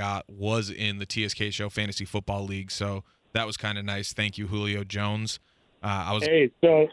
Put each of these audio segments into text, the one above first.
got was in the TSK Show Fantasy Football League. So that was kind of nice. Thank you, Julio Jones. Uh, I was Hey, so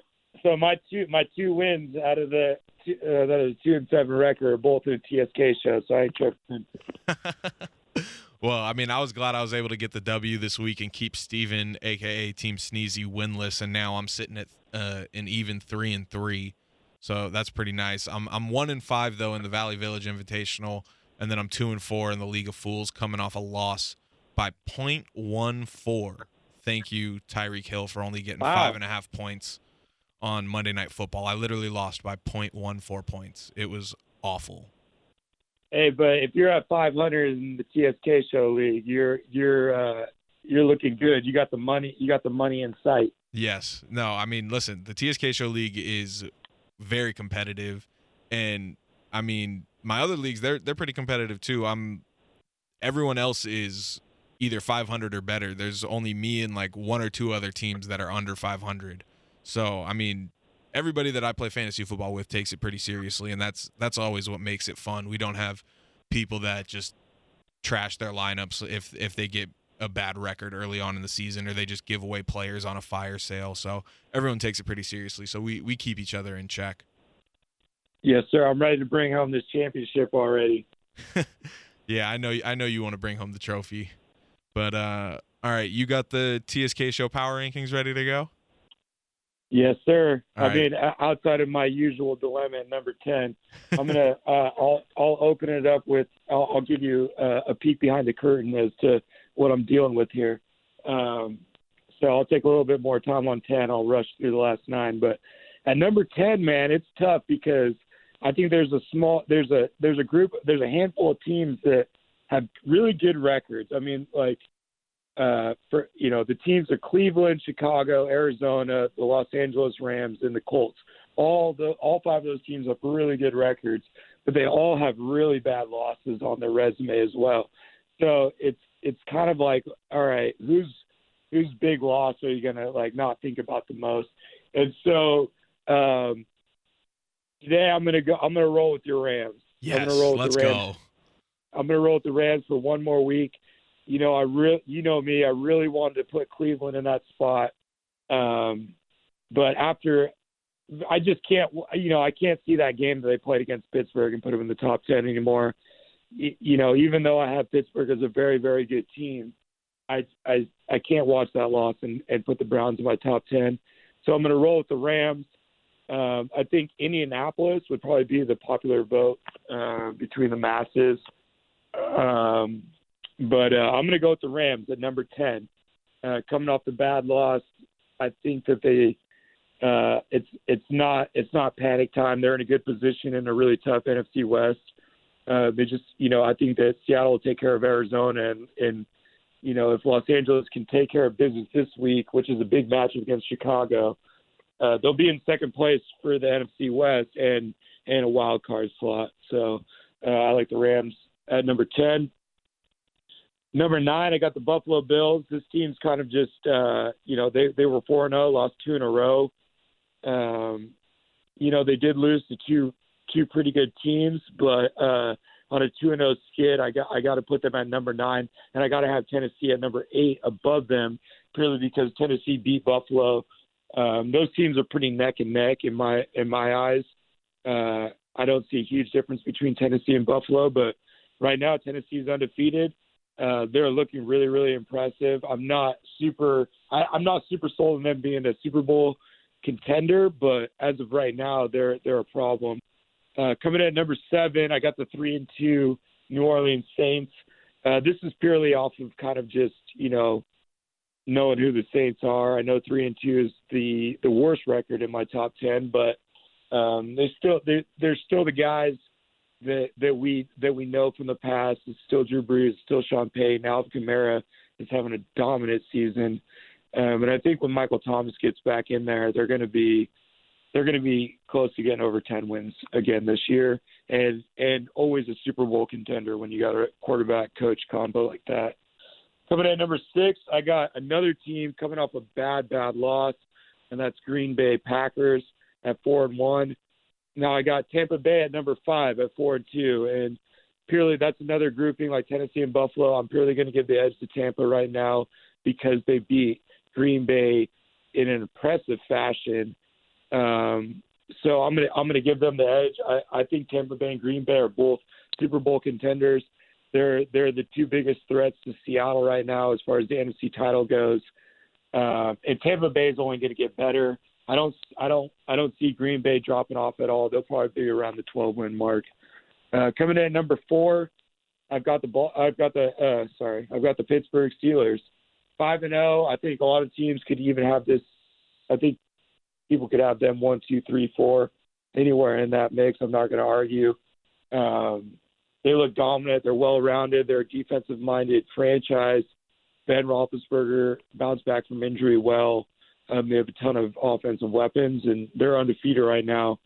so my two my two wins out of the two, uh, that is two and seven record are both in the TSK show, so I ain't tripping. well, I mean, I was glad I was able to get the W this week and keep Steven, aka Team Sneezy, winless, and now I'm sitting at uh, an even three and three. So that's pretty nice. I'm I'm one and five though in the Valley Village Invitational, and then I'm two and four in the League of Fools, coming off a loss by 0.14. Thank you, Tyreek Hill, for only getting Wow. five and a half points on Monday Night Football. I literally lost by 0.14 points. It was awful. Hey, but if you're at 500 in the TSK show league, you're you're uh, you're looking good. You got the money. You got the money in sight. Yes. No, I mean, listen, the TSK Show League is very competitive and I mean, my other leagues they're they're pretty competitive too. I'm everyone else is either 500 or better. There's only me and like one or two other teams that are under 500. So, I mean, everybody that I play fantasy football with takes it pretty seriously and that's that's always what makes it fun. We don't have people that just trash their lineups if if they get a bad record early on in the season or they just give away players on a fire sale. So everyone takes it pretty seriously. So we we keep each other in check. Yes, sir. I'm ready to bring home this championship already. Yeah, I know I know you want to bring home the trophy. But uh all right, you got the TSK show power rankings ready to go? Yes, sir. All I right. mean, outside of my usual dilemma at number ten, I'm gonna uh, I'll I'll open it up with I'll, I'll give you uh, a peek behind the curtain as to what I'm dealing with here. Um, so I'll take a little bit more time on ten. I'll rush through the last nine, but at number ten, man, it's tough because I think there's a small there's a there's a group there's a handful of teams that have really good records. I mean, like uh, for you know the teams are Cleveland, Chicago, Arizona, the Los Angeles Rams, and the Colts. All the all five of those teams have really good records, but they all have really bad losses on their resume as well. So it's it's kind of like, all right, who's whose big loss are you gonna like not think about the most? And so um, today I'm gonna go. I'm gonna roll with your Rams. I'm Yes. gonna roll with Let's the Rams. go. I'm gonna roll with the Rams for one more week. You know, I real you know me, I really wanted to put Cleveland in that spot. Um, but after I just can't you know, I can't see that game that they played against Pittsburgh and put them in the top 10 anymore. You know, even though I have Pittsburgh as a very very good team, I I I can't watch that loss and and put the Browns in my top 10. So I'm going to roll with the Rams. Um, I think Indianapolis would probably be the popular vote uh, between the masses. Um, but uh, I'm going to go with the Rams at number 10. Uh, coming off the bad loss, I think that they uh, it's it's not it's not panic time. They're in a good position in a really tough NFC West. Uh, they just you know I think that Seattle will take care of Arizona and and you know if Los Angeles can take care of business this week, which is a big matchup against Chicago, uh, they'll be in second place for the NFC West and and a wild card slot. So uh, I like the Rams at number ten. Number nine, I got the Buffalo Bills. This team's kind of just, uh, you know, they they were four and zero, lost two in a row. Um, you know, they did lose to two two pretty good teams, but uh, on a two and zero skid, I got I got to put them at number nine, and I got to have Tennessee at number eight above them, purely because Tennessee beat Buffalo. Um, those teams are pretty neck and neck in my in my eyes. Uh, I don't see a huge difference between Tennessee and Buffalo, but right now Tennessee's undefeated. Uh, they're looking really, really impressive. I'm not super. I, I'm not super sold on them being a Super Bowl contender, but as of right now, they're they're a problem. Uh, coming in at number seven, I got the three and two New Orleans Saints. Uh, this is purely off of kind of just you know knowing who the Saints are. I know three and two is the the worst record in my top ten, but um, they're still they they're still the guys that that we that we know from the past. It's still Drew Brees, it's still Sean Payton. Alvin Kamara is having a dominant season, um, and I think when Michael Thomas gets back in there, they're going to be they're going to be close to getting over ten wins again this year, and and always a Super Bowl contender when you got a quarterback coach combo like that. Coming at number six, I got another team coming off a bad bad loss, and that's Green Bay Packers at four and one. Now I got Tampa Bay at number five at four and two, and purely that's another grouping like Tennessee and Buffalo. I'm purely going to give the edge to Tampa right now because they beat Green Bay in an impressive fashion. Um, so I'm gonna I'm gonna give them the edge. I, I think Tampa Bay and Green Bay are both Super Bowl contenders. They're they're the two biggest threats to Seattle right now as far as the NFC title goes. Uh, and Tampa Bay is only going to get better. I don't I don't I don't see Green Bay dropping off at all. They'll probably be around the 12 win mark. Uh, coming in at number four, I've got the ball. I've got the uh, sorry, I've got the Pittsburgh Steelers, five and zero. I think a lot of teams could even have this. I think people could have them one, two, three, four, anywhere in that mix. I'm not going to argue. Um, they look dominant. They're well rounded. They're a defensive minded franchise. Ben Roethlisberger bounced back from injury well. Um, they have a ton of offensive weapons, and they're undefeated right now.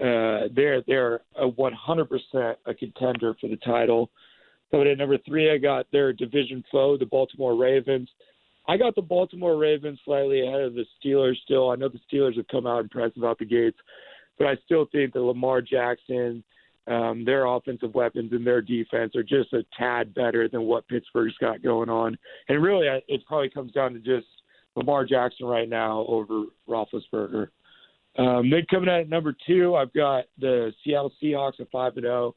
Uh, they're they're a 100% a contender for the title. So at number three, I got their division foe, the Baltimore Ravens. I got the Baltimore Ravens slightly ahead of the Steelers. Still, I know the Steelers have come out impressive out the gates, but I still think that Lamar Jackson, um, their offensive weapons and their defense are just a tad better than what Pittsburgh's got going on. And really, it probably comes down to just Lamar Jackson right now over Roethlisberger. Um, then coming at number two, I've got the Seattle Seahawks at five and zero, oh,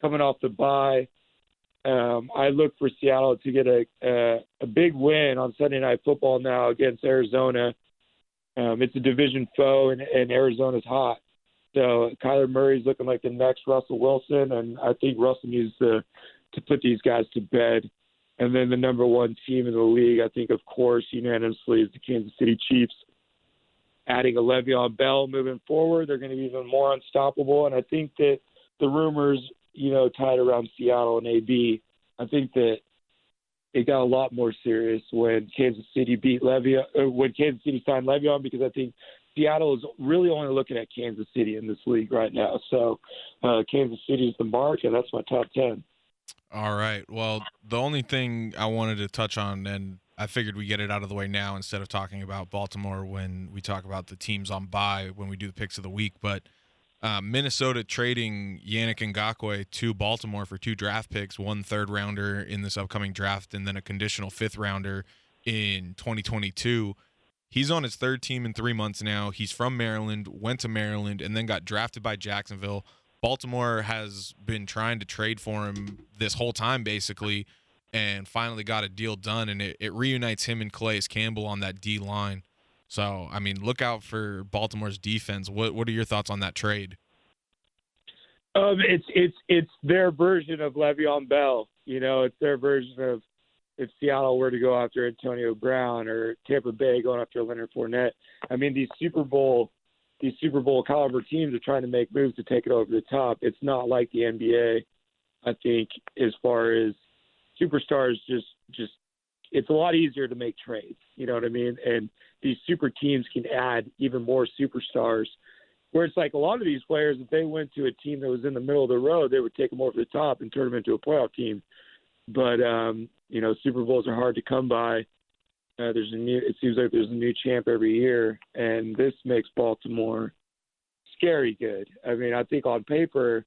coming off the bye. Um, I look for Seattle to get a, a a big win on Sunday Night Football now against Arizona. Um, it's a division foe, and, and Arizona's hot. So Kyler Murray's looking like the next Russell Wilson, and I think Russell needs to to put these guys to bed. And then the number one team in the league, I think, of course, unanimously, is the Kansas City Chiefs adding a Le'Veon Bell moving forward, they're going to be even more unstoppable. And I think that the rumors, you know, tied around Seattle and AB, I think that it got a lot more serious when Kansas City beat Le'Veon, or when Kansas City signed Le'Veon, because I think Seattle is really only looking at Kansas City in this league right now. So uh, Kansas City is the mark, and that's my top ten. All right. Well, the only thing I wanted to touch on, and I figured we get it out of the way now instead of talking about Baltimore when we talk about the teams on bye when we do the picks of the week. But uh, Minnesota trading Yannick Ngakoue to Baltimore for two draft picks, one third rounder in this upcoming draft, and then a conditional fifth rounder in 2022. He's on his third team in three months now. He's from Maryland, went to Maryland, and then got drafted by Jacksonville. Baltimore has been trying to trade for him this whole time, basically and finally got a deal done. And it, it reunites him and Calais Campbell on that D line. So, I mean, look out for Baltimore's defense. What What are your thoughts on that trade? Um, it's it's it's their version of Le'Veon Bell. You know, it's their version of if Seattle were to go after Antonio Brown or Tampa Bay going after Leonard Fournette. I mean, these Super Bowl these Super Bowl caliber teams are trying to make moves to take it over the top. It's not like the NBA. I think as far as superstars just just it's a lot easier to make trades. You know what I mean? And these super teams can add even more superstars. Where it's like a lot of these players, if they went to a team that was in the middle of the road, they would take them over the top and turn them into a playoff team. But um, you know, Super Bowls are hard to come by. Uh, there's a new. It seems like there's a new champ every year, and this makes Baltimore scary good. I mean, I think on paper,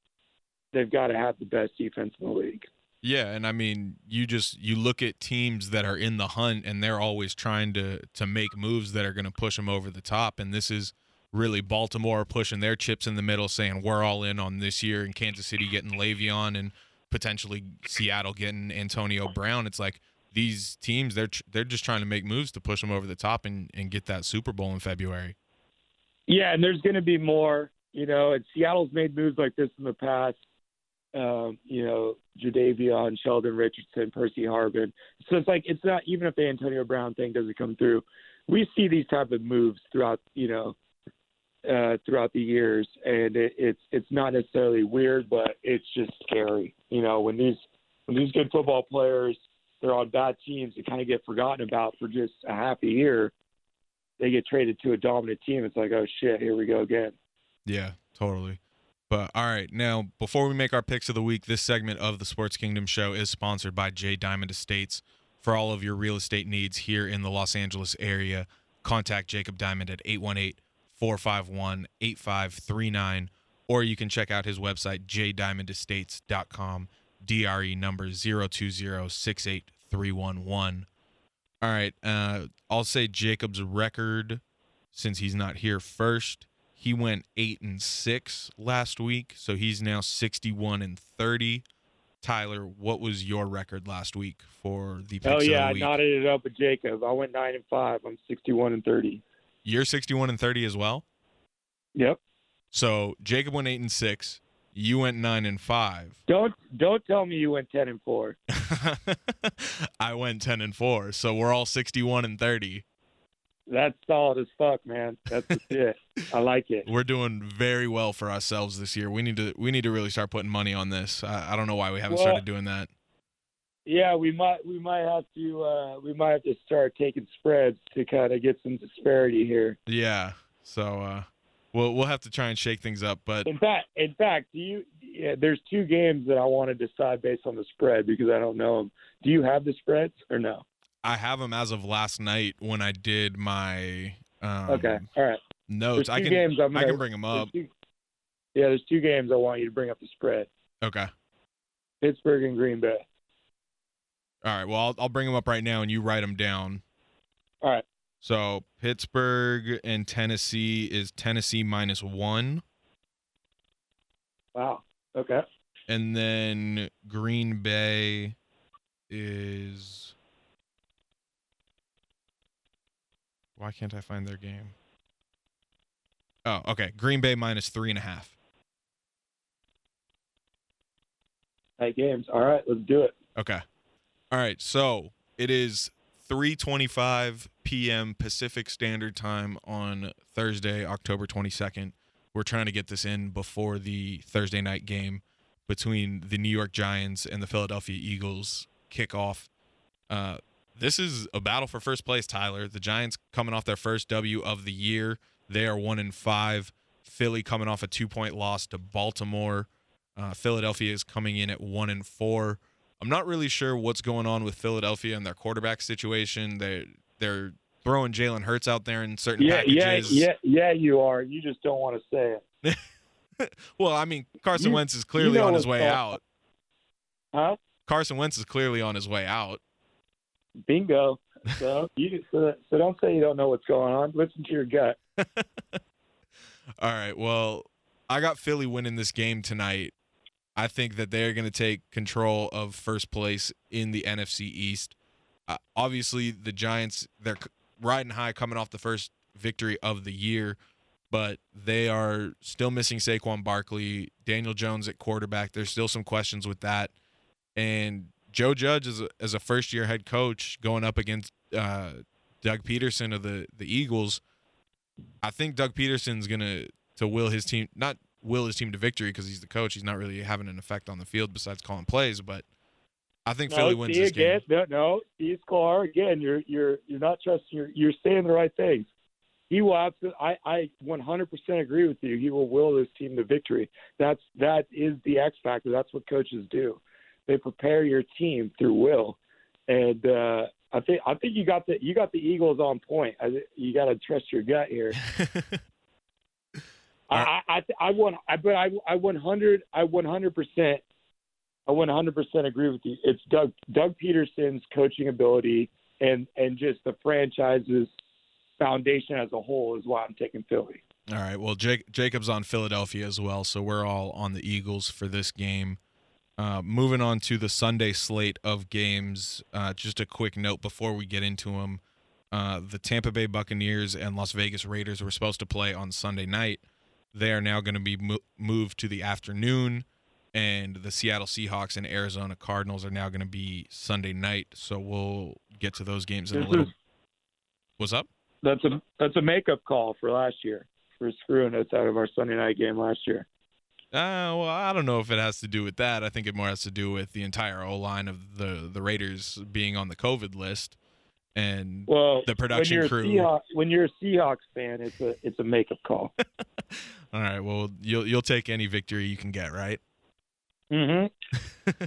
they've got to have the best defense in the league. Yeah, and I mean, you just you look at teams that are in the hunt and they're always trying to to make moves that are going to push them over the top and this is really Baltimore pushing their chips in the middle saying we're all in on this year and Kansas City getting Le'Veon and potentially Seattle getting Antonio Brown. It's like these teams they're they're just trying to make moves to push them over the top and and get that Super Bowl in February. Yeah, and there's going to be more, you know, and Seattle's made moves like this in the past um, you know, Jadeveon, Sheldon Richardson, Percy Harvin. So it's like it's not even if the Antonio Brown thing doesn't come through, we see these type of moves throughout, you know, uh, throughout the years, and it, it's it's not necessarily weird, but it's just scary. You know, when these when these good football players they're on bad teams that kind of get forgotten about for just a half a year, they get traded to a dominant team. It's like, oh shit, here we go again. Yeah, totally. But all right, now before we make our picks of the week, this segment of the Sports Kingdom show is sponsored by J Diamond Estates. For all of your real estate needs here in the Los Angeles area, contact Jacob Diamond at 818 451 8539, or you can check out his website, jdiamondestates.com. DRE number 020-68311. All right, uh, I'll say Jacob's record since he's not here first. He went eight and six last week, so he's now sixty-one and thirty. Tyler, what was your record last week for the Oh yeah, I the week? knotted it up with Jacob. I went nine and five. I'm 61 and 30. You're sixty-one and thirty as well. Yep. So Jacob went eight and six. You went nine and five. Don't don't tell me you went 10 and four. I went ten and four. So we're all sixty-one and thirty. That's solid as fuck, man. That's the shit. I like it. We're doing very well for ourselves this year. We need to we need to really start putting money on this. I, I don't know why we haven't Well- started doing that. Yeah, we might we might have to uh, we might have to start taking spreads to kind of get some disparity here. Yeah. So uh, we'll we'll have to try and shake things up. But In fact, in fact, do you? Yeah, there's two games that I want to decide based on the spread because I don't know them. Do you have the spreads or no? I have them as of last night when I did my um, Okay, all right. notes. I can games I'm I can bring them there's up. two- yeah, there's two games I want you to bring up the spread: Okay. Pittsburgh and Green Bay. All right. Well, I'll, I'll bring them up right now, and you write them down. All right. So Pittsburgh and Tennessee is Tennessee minus one, Wow. Okay. and then Green Bay is. Why can't I find their game? Oh, okay. Green Bay minus three and a half. Tight games. All right, let's do it. Okay. All right. So it is 3:25 p.m. Pacific Standard Time on Thursday, October 22nd. We're trying to get this in before the Thursday night game between the New York Giants and the Philadelphia Eagles kickoff. Uh, this is a battle for first place, Tyler. The Giants coming off their first W of the year. They are one in five. Philly coming off a two-point loss to Baltimore. Uh, Philadelphia is coming in at one and four. I'm not really sure what's going on with Philadelphia and their quarterback situation. They they're throwing Jalen Hurts out there in certain Yeah, yeah, packages. yeah, yeah. You are. You just don't want to say it, Well, I mean, Carson You- Wentz is clearly know on his way out. huh? Carson Wentz is clearly on his way out. Bingo. So you so, so don't say you don't know what's going on. Listen to your gut. All right. Well, I got Philly winning this game tonight. I think that they're going to take control of first place in the NFC East. Uh, obviously, the Giants they're riding high, coming off the first victory of the year, but they are still missing Saquon Barkley, Daniel Jones at quarterback. There's still some questions with that, and Joe Judge is a, as a first year head coach going up against uh, Doug Pederson of the the Eagles. I think Doug Pederson's gonna to will his team not will his team to victory because he's the coach. He's not really having an effect on the field besides calling plays. But I think Philly wins this game. again, No, no, Steve Sklar again. You're you're you're not trusting. You're you're saying the right things. He will absolutely. I I 100% agree with you. He will will this team to victory. That's that is the X factor. That's what coaches do. They prepare your team through will, and uh, I think I think you got the you got the Eagles on point. I, you got to trust your gut here. I, I, I, I want, I, but I, I 100, I 100 percent, I 100 percent agree with you. It's Doug, Doug Pederson's coaching ability and and just the franchise's foundation as a whole is why I'm taking Philly. All right. Well, Jake, Jacob's on Philadelphia as well, so we're all on the Eagles for this game. Uh, moving on to the Sunday slate of games, uh, just a quick note before we get into them. Uh, the Tampa Bay Buccaneers and Las Vegas Raiders were supposed to play on Sunday night. They are now going to be mo- moved to the afternoon, and the Seattle Seahawks and Arizona Cardinals are now going to be Sunday night. So we'll get to those games in a little. is- What's up? That's a that's a makeup call for last year for screwing us out of our Sunday night game last year. Uh, well, I don't know if it has to do with that. I think it more has to do with the entire O line of the the Raiders being on the COVID list, and Well, The production when crew. Seahawks, when you're a Seahawks fan, it's a it's a makeup call. all right, well, you'll you'll take any victory you can get, right? mm-hmm.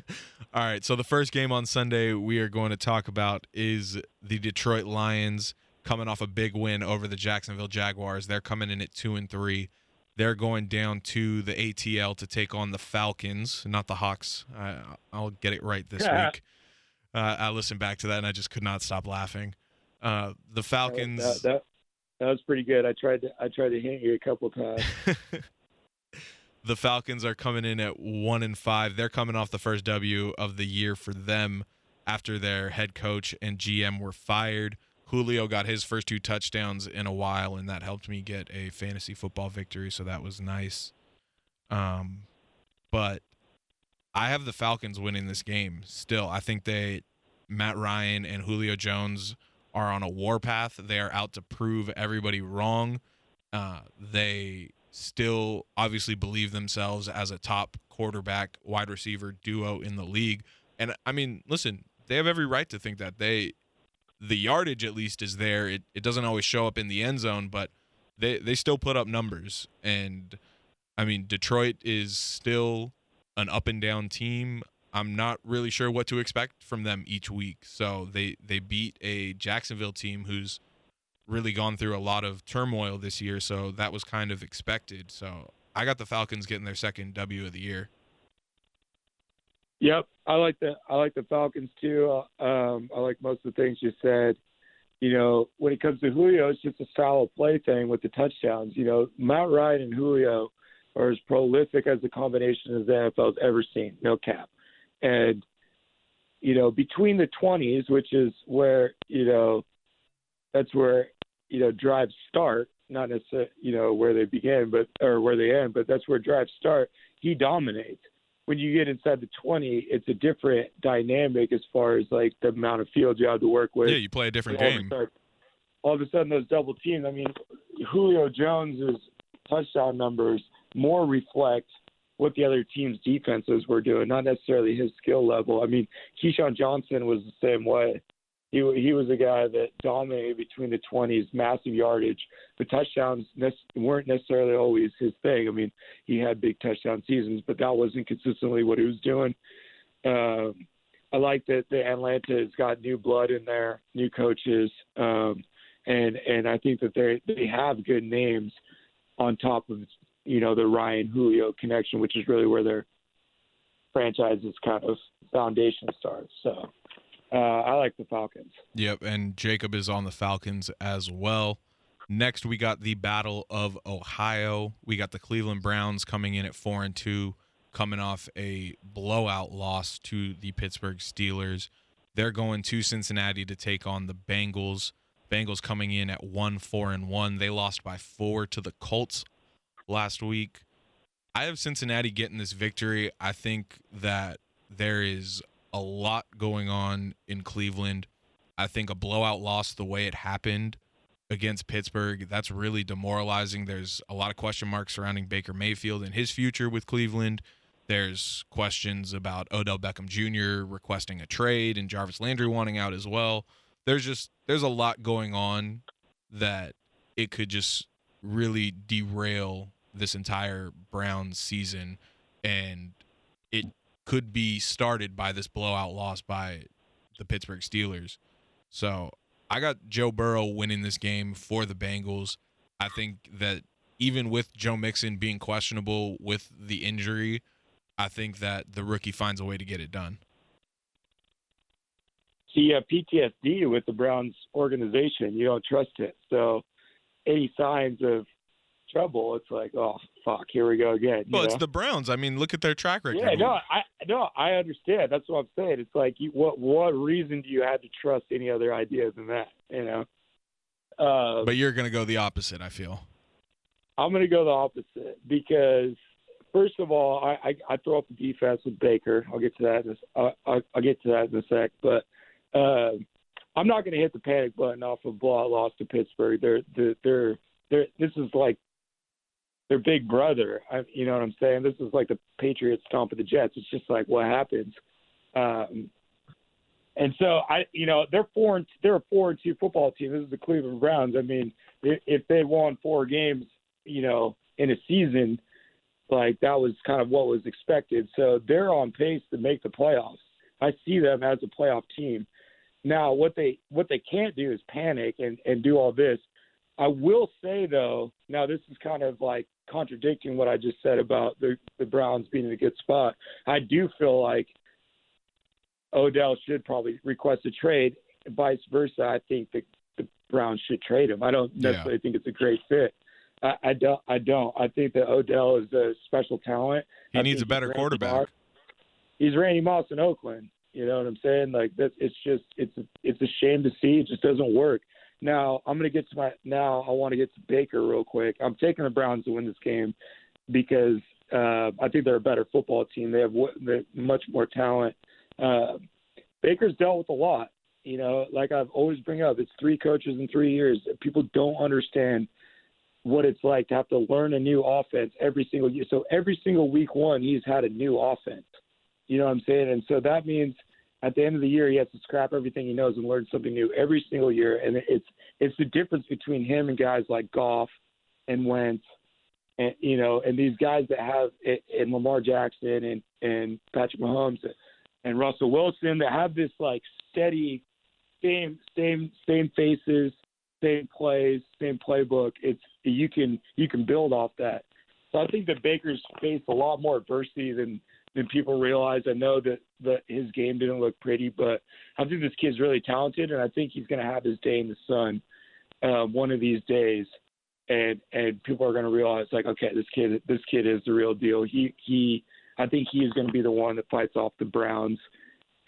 all right. So the first game on Sunday we are going to talk about is the Detroit Lions coming off a big win over the Jacksonville Jaguars. They're coming in at two and three. They're going down to the ATL to take on the Falcons, not the Hawks. I, I'll get it right this week. Uh, I listened back to that and I just could not stop laughing. Uh, the Falcons. That, that, that, was pretty good. I tried to I tried to hint you a couple times. the Falcons are coming in at one and five. They're coming off the first W of the year for them after their head coach and GM were fired. Julio got his first two touchdowns in a while, and that helped me get a fantasy football victory, so that was nice. Um, but I have the Falcons winning this game still. I think they, Matt Ryan and Julio Jones are on a warpath. They are out to prove everybody wrong. Uh, they still obviously believe themselves as a top quarterback wide receiver duo in the league. And I mean, listen, they have every right to think that they the yardage at least is there. It it doesn't always show up in the end zone, but they they still put up numbers. And I mean, Detroit is still an up and down team. I'm not really sure what to expect from them each week. So they they beat a Jacksonville team who's really gone through a lot of turmoil this year, so that was kind of expected. So I got the Falcons getting their second W of the year. Yep, I like the I like the Falcons too. Um, I like most of the things you said. You know, when it comes to Julio, it's just a of play thing with the touchdowns. You know, Matt Ryan and Julio are as prolific as the combination as the NFL's ever seen. No cap, and you know, between the 20s, which is where you know, that's where you know drives start. Not necessarily you know where they begin, but or where they end, but that's where drives start. He dominates when you get inside the 20, it's a different dynamic as far as like the amount of field you have to work with. Yeah, you play a different all game. Of all of a sudden, those double teams. I mean, Julio Jones's touchdown numbers more reflect what the other team's defenses were doing, not necessarily his skill level. I mean, Keyshawn Johnson was the same way he he was a guy that dominated between the 20s, massive yardage. The touchdowns weren't necessarily always his thing. I mean, he had big touchdown seasons, but that wasn't consistently what he was doing. Um, I like that the Atlanta has got new blood in there, new coaches, um, and and I think that they they have good names on top of you know the Ryan Julio connection, which is really where their franchise's kind of foundation starts. So. Uh, I like the Falcons. Yep, and Jacob is on the Falcons as well. Next, we got the Battle of Ohio. We got the Cleveland Browns coming in at four and two, coming off a blowout loss to the Pittsburgh Steelers. They're going to Cincinnati to take on the Bengals. Bengals coming in at one four and one. They lost by four to the Colts last week. I have Cincinnati getting this victory. I think that there is a lot going on in Cleveland. I think a blowout loss the way it happened against Pittsburgh, that's really demoralizing. There's a lot of question marks surrounding Baker Mayfield and his future with Cleveland. There's questions about Odell Beckham Jr. requesting a trade and Jarvis Landry wanting out as well. There's just there's a lot going on that it could just really derail this entire Browns season and it could be started by this blowout loss by the Pittsburgh Steelers. So I got Joe Burrow winning this game for the Bengals. I think that even with Joe Mixon being questionable with the injury, I think that the rookie finds a way to get it done. See, have PTSD with the Browns organization. You don't trust it. So any signs of trouble, it's like, oh fuck, here we go again. Well, know? it's the Browns. I mean, look at their track record. Yeah, no, I no, I understand. That's what I'm saying. It's like, you, what what reason do you have to trust any other idea than that? You know. Uh, but you're going to go the opposite. I feel. I'm going to go the opposite because, first of all, I, I, I throw up the defense with Baker. I'll get to that. In a, uh, I'll, I'll get to that in a sec. But uh, I'm not going to hit the panic button off of blowout loss to Pittsburgh. They're they're they're, they're this is like their big brother. I, you know what I'm saying? This is like the Patriots stomping the Jets. It's just like what happens. Um, and so I, you know, they're four and they're a four and two football team. This is the Cleveland Browns. I mean, if they won four games, you know, in a season, like that was kind of what was expected. So they're on pace to make the playoffs. I see them as a playoff team. Now, what they what they can't do is panic and and do all this I will say though, now this is kind of like contradicting what I just said about the the Browns being in a good spot. I do feel like Odell should probably request a trade. Vice versa, I think the the Browns should trade him. I don't necessarily yeah. think it's a great fit. I, I, don't. I don't. I think that Odell is a special talent. He I needs a better quarterback. Moss. He's Randy Moss in Oakland. You know what I'm saying? Like that's it's just it's it's a shame to see. It just doesn't work. Now I'm going to get to my now. I want to get to Baker real quick. I'm taking the Browns to win this game because uh, I think they're a better football team. They have w- much more talent. Uh, Baker's dealt with a lot. You know, like I've always bring up, it's three coaches in three years. People don't understand what it's like to have to learn a new offense every single year. So every single week one, he's had a new offense. You know what I'm saying? And so that means at the end of the year, he has to scrap everything he knows and learn something new every single year. And it's it's the difference between him and guys like Goff and Wentz, and you know, and these guys that have and Lamar Jackson and and Patrick Mahomes and Russell Wilson that have this like steady, same same same faces, same plays, same playbook. It's you can you can build off that. So I think that Baker's faced a lot more adversity than than people realize. I know that that his game didn't look pretty, but I think this kid's really talented, and I think he's going to have his day in the sun uh, one of these days. And and people are going to realize like, okay, this kid this kid is the real deal. He he, I think he is going to be the one that fights off the Browns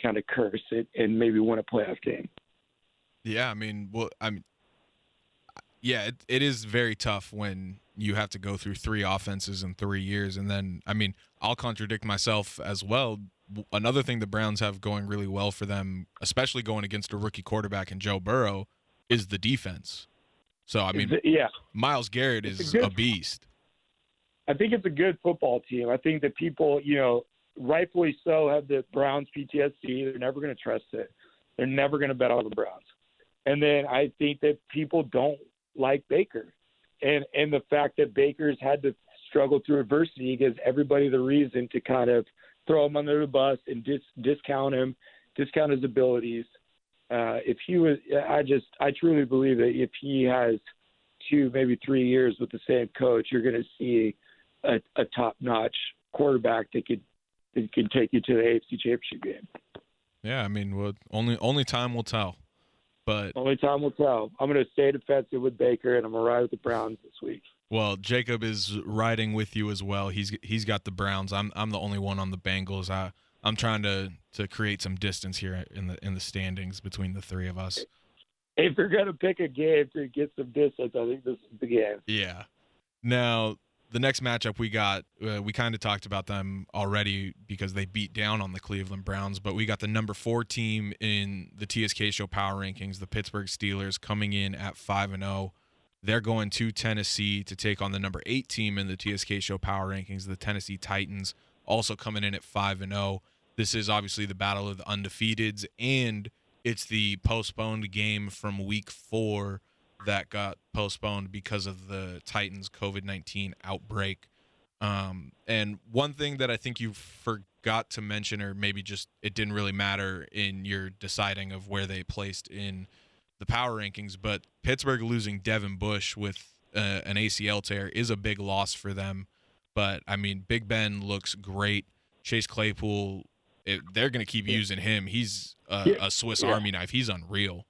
kind of curse it and maybe win a playoff game. Yeah, I mean, well, I mean, yeah, it, it is very tough when you have to go through three offenses in three years. And then, I mean, I'll contradict myself as well. Another thing the Browns have going really well for them, especially going against a rookie quarterback in Joe Burrow, is the defense. So, I mean, yeah, Myles Garrett is a, good, a beast. I think it's a good football team. I think that people, you know, rightfully so, have the Browns PTSD. They're never going to trust it. They're never going to bet on the Browns. And then I think that people don't like Baker and and the fact that Baker's had to struggle through adversity gives everybody the reason to kind of throw him under the bus and dis, discount him, discount his abilities. Uh, if he was, I just, I truly believe that if he has two, maybe three years with the same coach, you're going to see a, a top-notch quarterback that could that can take you to the AFC Championship game. Yeah, I mean, well, only only time will tell. But only time will tell. I'm going to stay defensive with Baker, and I'm going to ride with the Browns this week. Well, Jacob is riding with you as well. He's he's got the Browns. I'm I'm the only one on the Bengals. I I'm trying to to create some distance here in the in the standings between the three of us. If you're gonna pick a game to get some distance, I think this is the game. Yeah. Now the next matchup we got, uh, we kind of talked about them already because they beat down on the Cleveland Browns, but we got the number four team in the TSK Show Power Rankings, the Pittsburgh Steelers, coming in at five and zero. Oh. They're going to Tennessee to take on the number eight team in the TSK Show Power Rankings, the Tennessee Titans, also coming in at five and zero. Oh. This is obviously the battle of the undefeateds, and it's the postponed game from Week Four that got postponed because of the Titans COVID 19 outbreak. Um, and one thing that I think you forgot to mention, or maybe just it didn't really matter in your deciding of where they placed in the power rankings, but Pittsburgh losing Devin Bush with uh, an ACL tear is a big loss for them. But I mean, Big Ben looks great. Chase Claypool, it, they're going to keep using him. He's a, a Swiss yeah. Army knife. He's unreal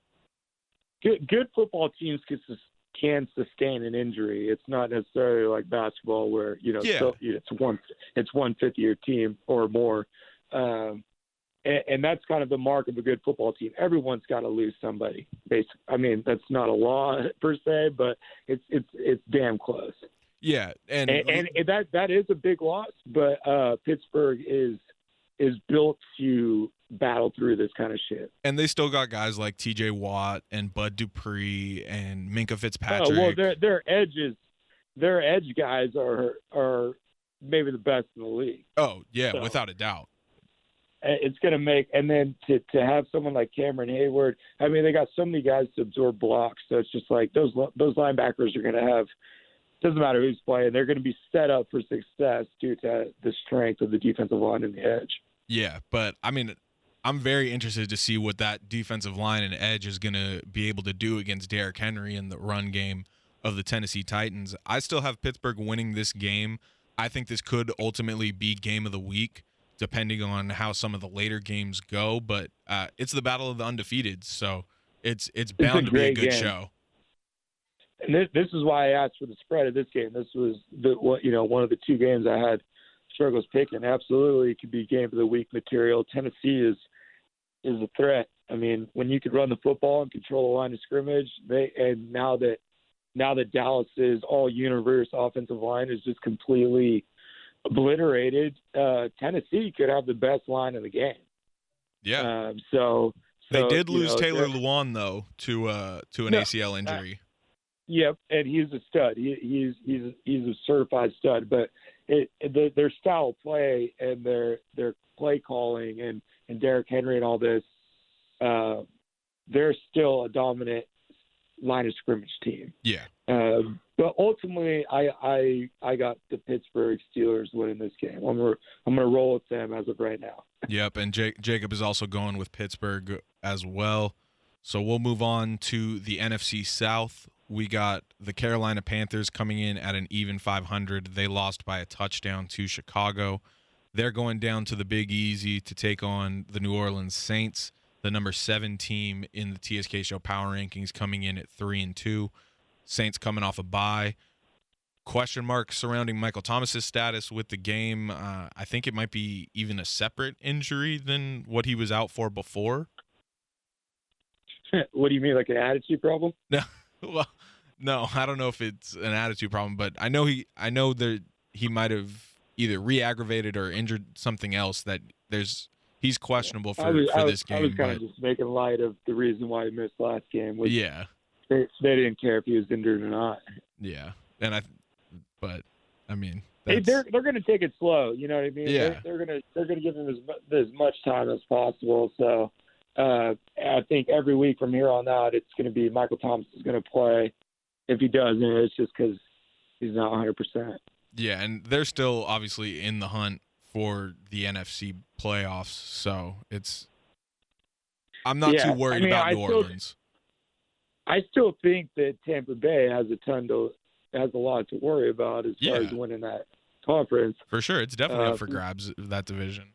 good good football teams can can sustain an injury. It's not necessarily like basketball where you know yeah. so, it's one it's one fifty year team or more, um, and, and, that's kind of the mark of a good football team. Everyone's got to lose somebody. Basically, I mean that's not a law per se, but it's it's it's damn close. Yeah, and and, and that that is a big loss, but uh, Pittsburgh is is built to battle through this kind of shit. And they still got guys like T.J. Watt and Bud Dupree and Minkah Fitzpatrick. Oh, well, their their edges, their edge guys are are maybe the best in the league. Oh yeah, so, without a doubt. It's going to make, and then to to have someone like Cameron Heyward. I mean, they got so many guys to absorb blocks. So it's just like those those linebackers are going to have. Doesn't matter who's playing; they're going to be set up for success due to the strength of the defensive line and the edge. Yeah, but I mean, I'm very interested to see what that defensive line and edge is going to be able to do against Derrick Henry in the run game. of the Tennessee Titans. I still have Pittsburgh winning this game. I think this could ultimately be game of the week, depending on how some of the later games go. But uh, it's the battle of the undefeated, so it's it's bound a to be a good game. show. And this, this is why I asked for the spread of this game. This was the you know one of the two games I had struggles picking. Absolutely, it could be game of the week material. Tennessee is is a threat. I mean, when you could run the football and control the line of scrimmage, they and now that now that Dallas's all universe offensive line is just completely obliterated, uh, Tennessee could have the best line in the game. Yeah, Um, so, they did lose know, Taylor they're- Lewan though to uh to an No, ACL injury. Yep, and he's a stud. He, he's he's he's a certified stud. But it, it their, their style of play and their their play calling and and Derrick Henry and all this, uh, they're still a dominant line of scrimmage team. yeah, Um, but ultimately, I I I got the Pittsburgh Steelers winning this game. I'm gonna I'm gonna roll with them as of right now. Yep, and Jake, Jacob is also going with Pittsburgh as well. So we'll move on to the NFC South. We got the Carolina Panthers coming in at an even 500. They lost by a touchdown to Chicago. They're going down to the Big Easy to take on the New Orleans Saints, the number seven team in the TSK Show Power Rankings, coming in at three and two. Saints coming off a bye question mark surrounding Michael Thomas's status with the game. Uh, I think it might be even a separate injury than what he was out for before. what do you mean, like an attitude problem? No, well, no, I don't know if it's an attitude problem, but I know he, I know that he might have either re-aggravated or injured something else. That there's he's questionable for, was, for was, this game. I was kind But of just making light of the reason why he missed last game. Which yeah, they, they didn't care if he was injured or not. yeah, and I, but I mean, Hey, they're they're going to take it slow. You know what I mean? Yeah. They're, they're going to they're going to give him as as much time as possible. So uh, I think every week from here on out, it's going to be Michael Thomas is going to play. If he doesn't, it's just because he's not 100. percent Yeah, and they're still obviously in the hunt for the NFC playoffs, so it's I'm not Yeah, too worried I mean, about I New still- Orleans. I still think that Tampa Bay has a ton to has a lot to worry about as far as winning that conference. For sure, it's definitely Uh, up for grabs that division.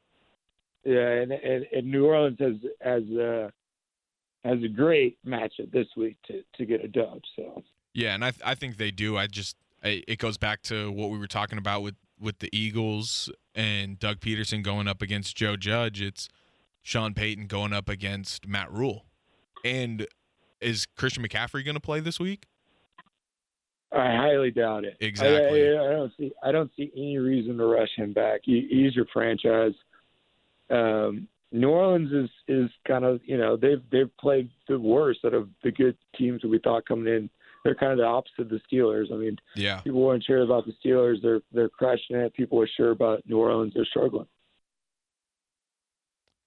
Yeah, and and, and New Orleans has has a has a great matchup this week to to get a dub. So Yeah, and I I think they do. I just it goes back to what we were talking about with with the Eagles and Doug Pederson going up against Joe Judge. It's Sean Payton going up against Matt Rhule. And is Christian McCaffrey going to play this week? I highly doubt it. Exactly. I, I, I don't see. I don't see any reason to rush him back. He, he's your franchise. Um, New Orleans is is kind of you know they've they've played the worst out of the good teams that we thought coming in. They're kind of the opposite of the Steelers. I mean, Yeah. people weren't sure about the Steelers. They're they're crushing it. People were sure about New Orleans. They're struggling.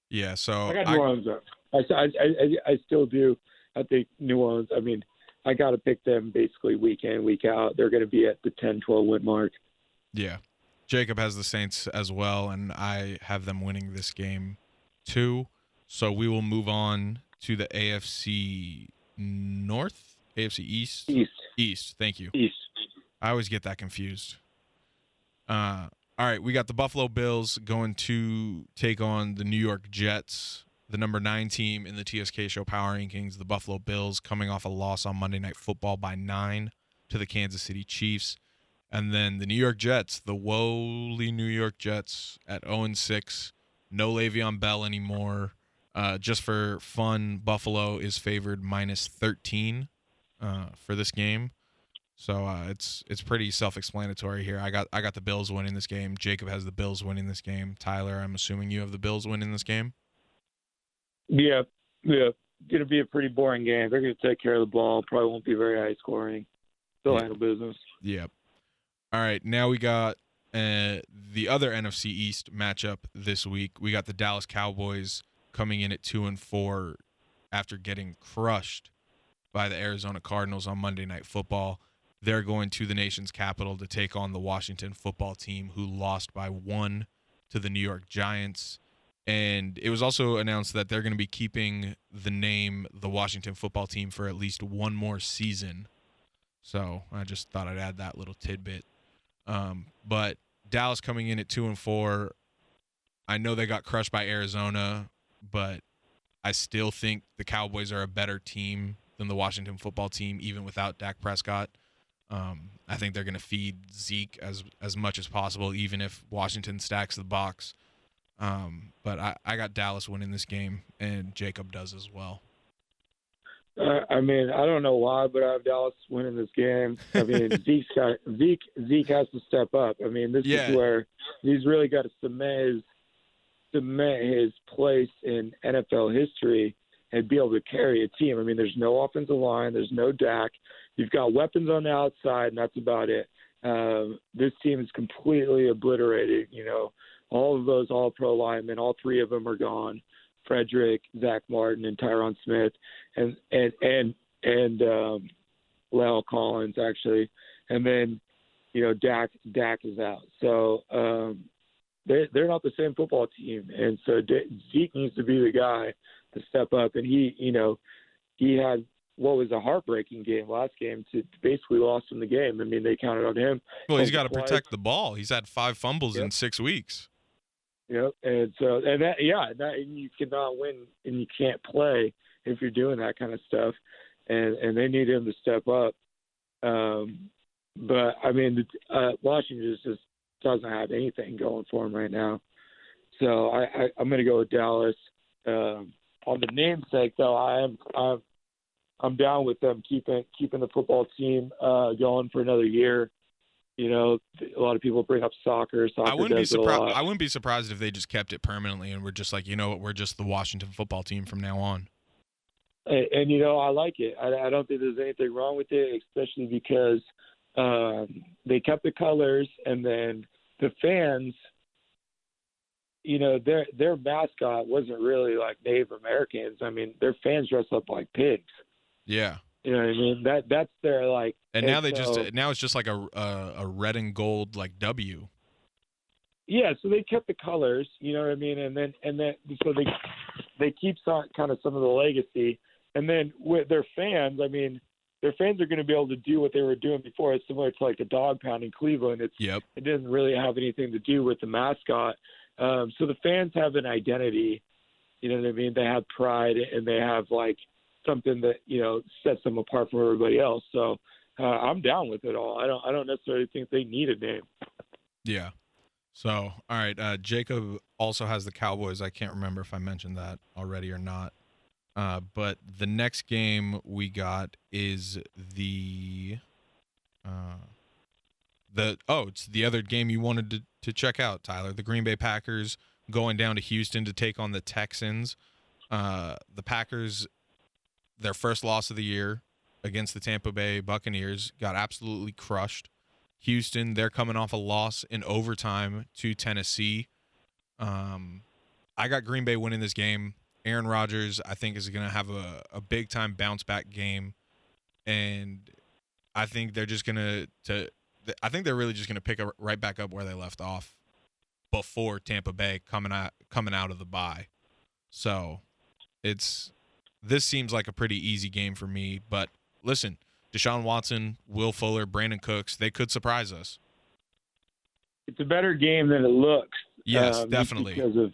Yeah, so I got I- New Orleans up. I, I, I, I still do. I think New Orleans. I mean, I got to pick them basically week in, week out. They're going to be at the 10, 12 win mark. Yeah. Jacob has the Saints as well, and I have them winning this game too. So we will move on to the AFC North, AFC East, East, East. Thank you. East. I always get that confused. Uh, all right, we got the Buffalo Bills going to take on the New York Jets, the number nine team in the TSK Show Power Rankings. The Buffalo Bills coming off a loss on Monday Night Football by nine to the Kansas City Chiefs. And then the New York Jets, the woolly New York Jets at 0 and 6. No Le'Veon Bell anymore. Uh, just for fun, Buffalo is favored minus 13 uh, for this game. So uh, it's it's pretty self-explanatory here. I got I got the Bills winning this game. Jacob has the Bills winning this game. Tyler, I'm assuming you have the Bills winning this game. Yeah, yeah. To be a pretty boring game. They're going to take care of the ball. Probably won't be very high scoring. They'll Yeah. handle business. Yep. All right, now we got uh, the other NFC East matchup this week. We got the Dallas Cowboys coming in at two and four after getting crushed by the Arizona Cardinals on Monday Night Football. They're going to the nation's capital to take on the Washington football team, who lost by one to the New York Giants. And it was also announced that they're going to be keeping the name the Washington football team for at least one more season. So I just thought I'd add that little tidbit. Um, but Dallas coming in at two and four. I know they got crushed by Arizona, but I still think the Cowboys are a better team than the Washington football team, even without Dak Prescott. Um, I think they're going to feed Zeke as as much as possible, even if Washington stacks the box. Um, but I, I got Dallas winning this game, and Jacob does as well. Uh, I mean, I don't know why, but I have Dallas winning this game. I mean, Zeke's got Zeke. Zeke has to step up. I mean, this Yeah. is where he's really got to cement his cement his place in NFL history and be able to carry a team. I mean, there's no offensive line, there's no Dak. You've got weapons on the outside, and that's about it. Um, this team is completely obliterated. You know, all of those All-Pro linemen, all three of them are gone. Frederick, Zack Martin, and Tyron Smith, and and and and um, La'el Collins actually, and then you know Dak Dak is out. So um, they they're not the same football team, and so Zeke needs to be the guy to step up. And he, you know, he had what was a heartbreaking game last game to, basically lost him the game. I mean, they counted on him. Well, he's got to protect the ball. He's had five fumbles in six weeks. Yep. And so, and that, yeah, that and you cannot win and you can't play if you're doing that kind of stuff. And and they need him to step up. Um, but I mean, uh, Washington just, just doesn't have anything going for him right now. So I, I I'm going to go with Dallas. Um, on the namesake, though, I am I'm I'm down with them keeping keeping the football team uh, going for another year. You know, a lot of people bring up soccer. Soccer I wouldn't be does it a surprised. I wouldn't be surprised if they just kept it permanently and we're just like, you know what, we're just the Washington football team from now on. And, and you know, I like it. I, I don't think there's anything wrong with it, especially because um, they kept the colors, and then the fans. You know, their their mascot wasn't really like Native Americans. I mean, their fans dress up like pigs. Yeah. You know what I mean? That that's their like. And now they so- just now it's just like a, a a red and gold like W. Yeah, so they kept the colors, you know what I mean, and then and then so they they keep some, kind of some of the legacy, and then with their fans, I mean, their fans are going to be able to do what they were doing before. It's similar to like the dog pound in Cleveland. It's Yep. it doesn't really have anything to do with the mascot. Um, so the fans have an identity, you know what I mean? They have pride and they have like something that you know sets them apart from everybody else. So uh, I'm down with it all. I don't I don't necessarily think they need a name. Yeah. So, all right, uh, Jacob also has the Cowboys. I can't remember if I mentioned that already or not. Uh, but the next game we got is the uh, the oh, it's the other game you wanted to, to check out, Tyler. The Green Bay Packers going down to Houston to take on the Texans. Uh, the Packers, their first loss of the year against the Tampa Bay Buccaneers, got absolutely crushed. Houston, they're coming off a loss in overtime to Tennessee. Um, I got Green Bay winning this game. Aaron Rodgers, I think, is going to have a, a big time bounce back game, and I think they're just going to to. I think they're really just going to pick up right back up where they left off before Tampa Bay coming out coming out of the bye. So, it's this seems like a pretty easy game for me. But listen, Deshaun Watson, Will Fuller, Brandin Cooks, they could surprise us. It's a better game than it looks. Yes, um, just definitely. Because of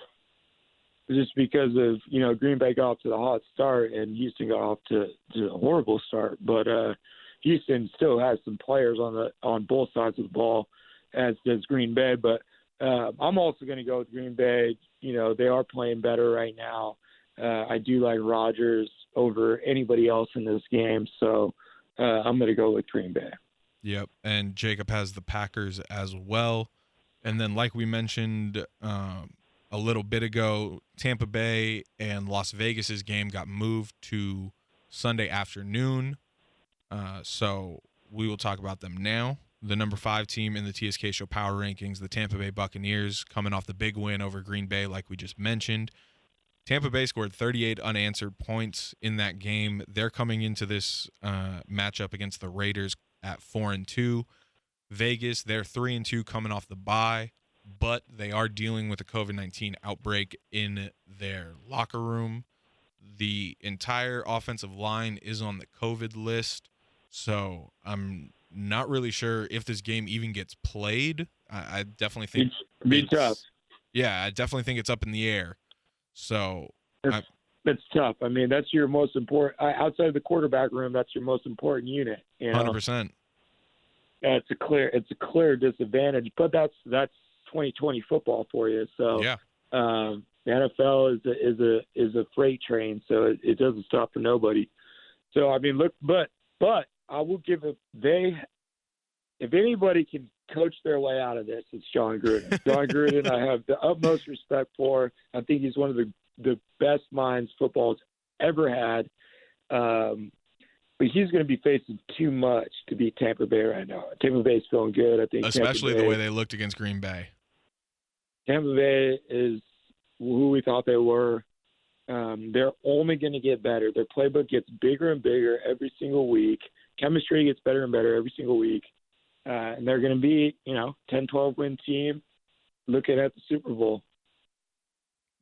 just because of you know Green Bay got off to the hot start and Houston got off to, to a horrible start, but uh, Houston still has some players on the on both sides of the ball, as does Green Bay. But uh, I'm also going to go with Green Bay. You know they are playing better right now. Uh, I do like Rodgers over anybody else in this game, so uh, I'm going to go with Green Bay. Yep. And Jacob has the Packers as well. And then, like we mentioned um, a little bit ago, Tampa Bay and Las Vegas's game got moved to Sunday afternoon. Uh, so we will talk about them now. The number five team in the TSK Show Power Rankings, the Tampa Bay Buccaneers, coming off the big win over Green Bay, like we just mentioned. Tampa Bay scored 38 unanswered points in that game. They're coming into this uh, matchup against the Raiders at four and two. Vegas, they're three and two coming off the bye, but they are dealing with a COVID 19 outbreak in their locker room. The entire offensive line is on the COVID list. So I'm not really sure if this game even gets played. I, I definitely think It's be tough. Yeah, I definitely think it's up in the air. So That's, that's tough. I mean, that's your most important outside of the quarterback room. That's your most important unit. You know, hundred percent. it's a clear it's a clear disadvantage. But that's that's 2020 football for you. So Yeah. um, the NFL is a, is a is a freight train, so it, it doesn't stop for nobody. So I mean, look, but but I will give it they if anybody can coach their way out of this, it's Jon Gruden. Jon Gruden, I have the utmost respect for. I think he's one of the the best minds football's ever had. Um, but he's going to be facing too much to beat Tampa Bay right now. Tampa Bay's feeling good. I think, Especially the way they looked against Green Bay. Tampa Bay is who we thought they were. Um, they're only going to get better. Their playbook gets bigger and bigger every single week. Chemistry gets better and better every single week. Uh, and they're going to be, you know, 10, 12 win team looking at the Super Bowl.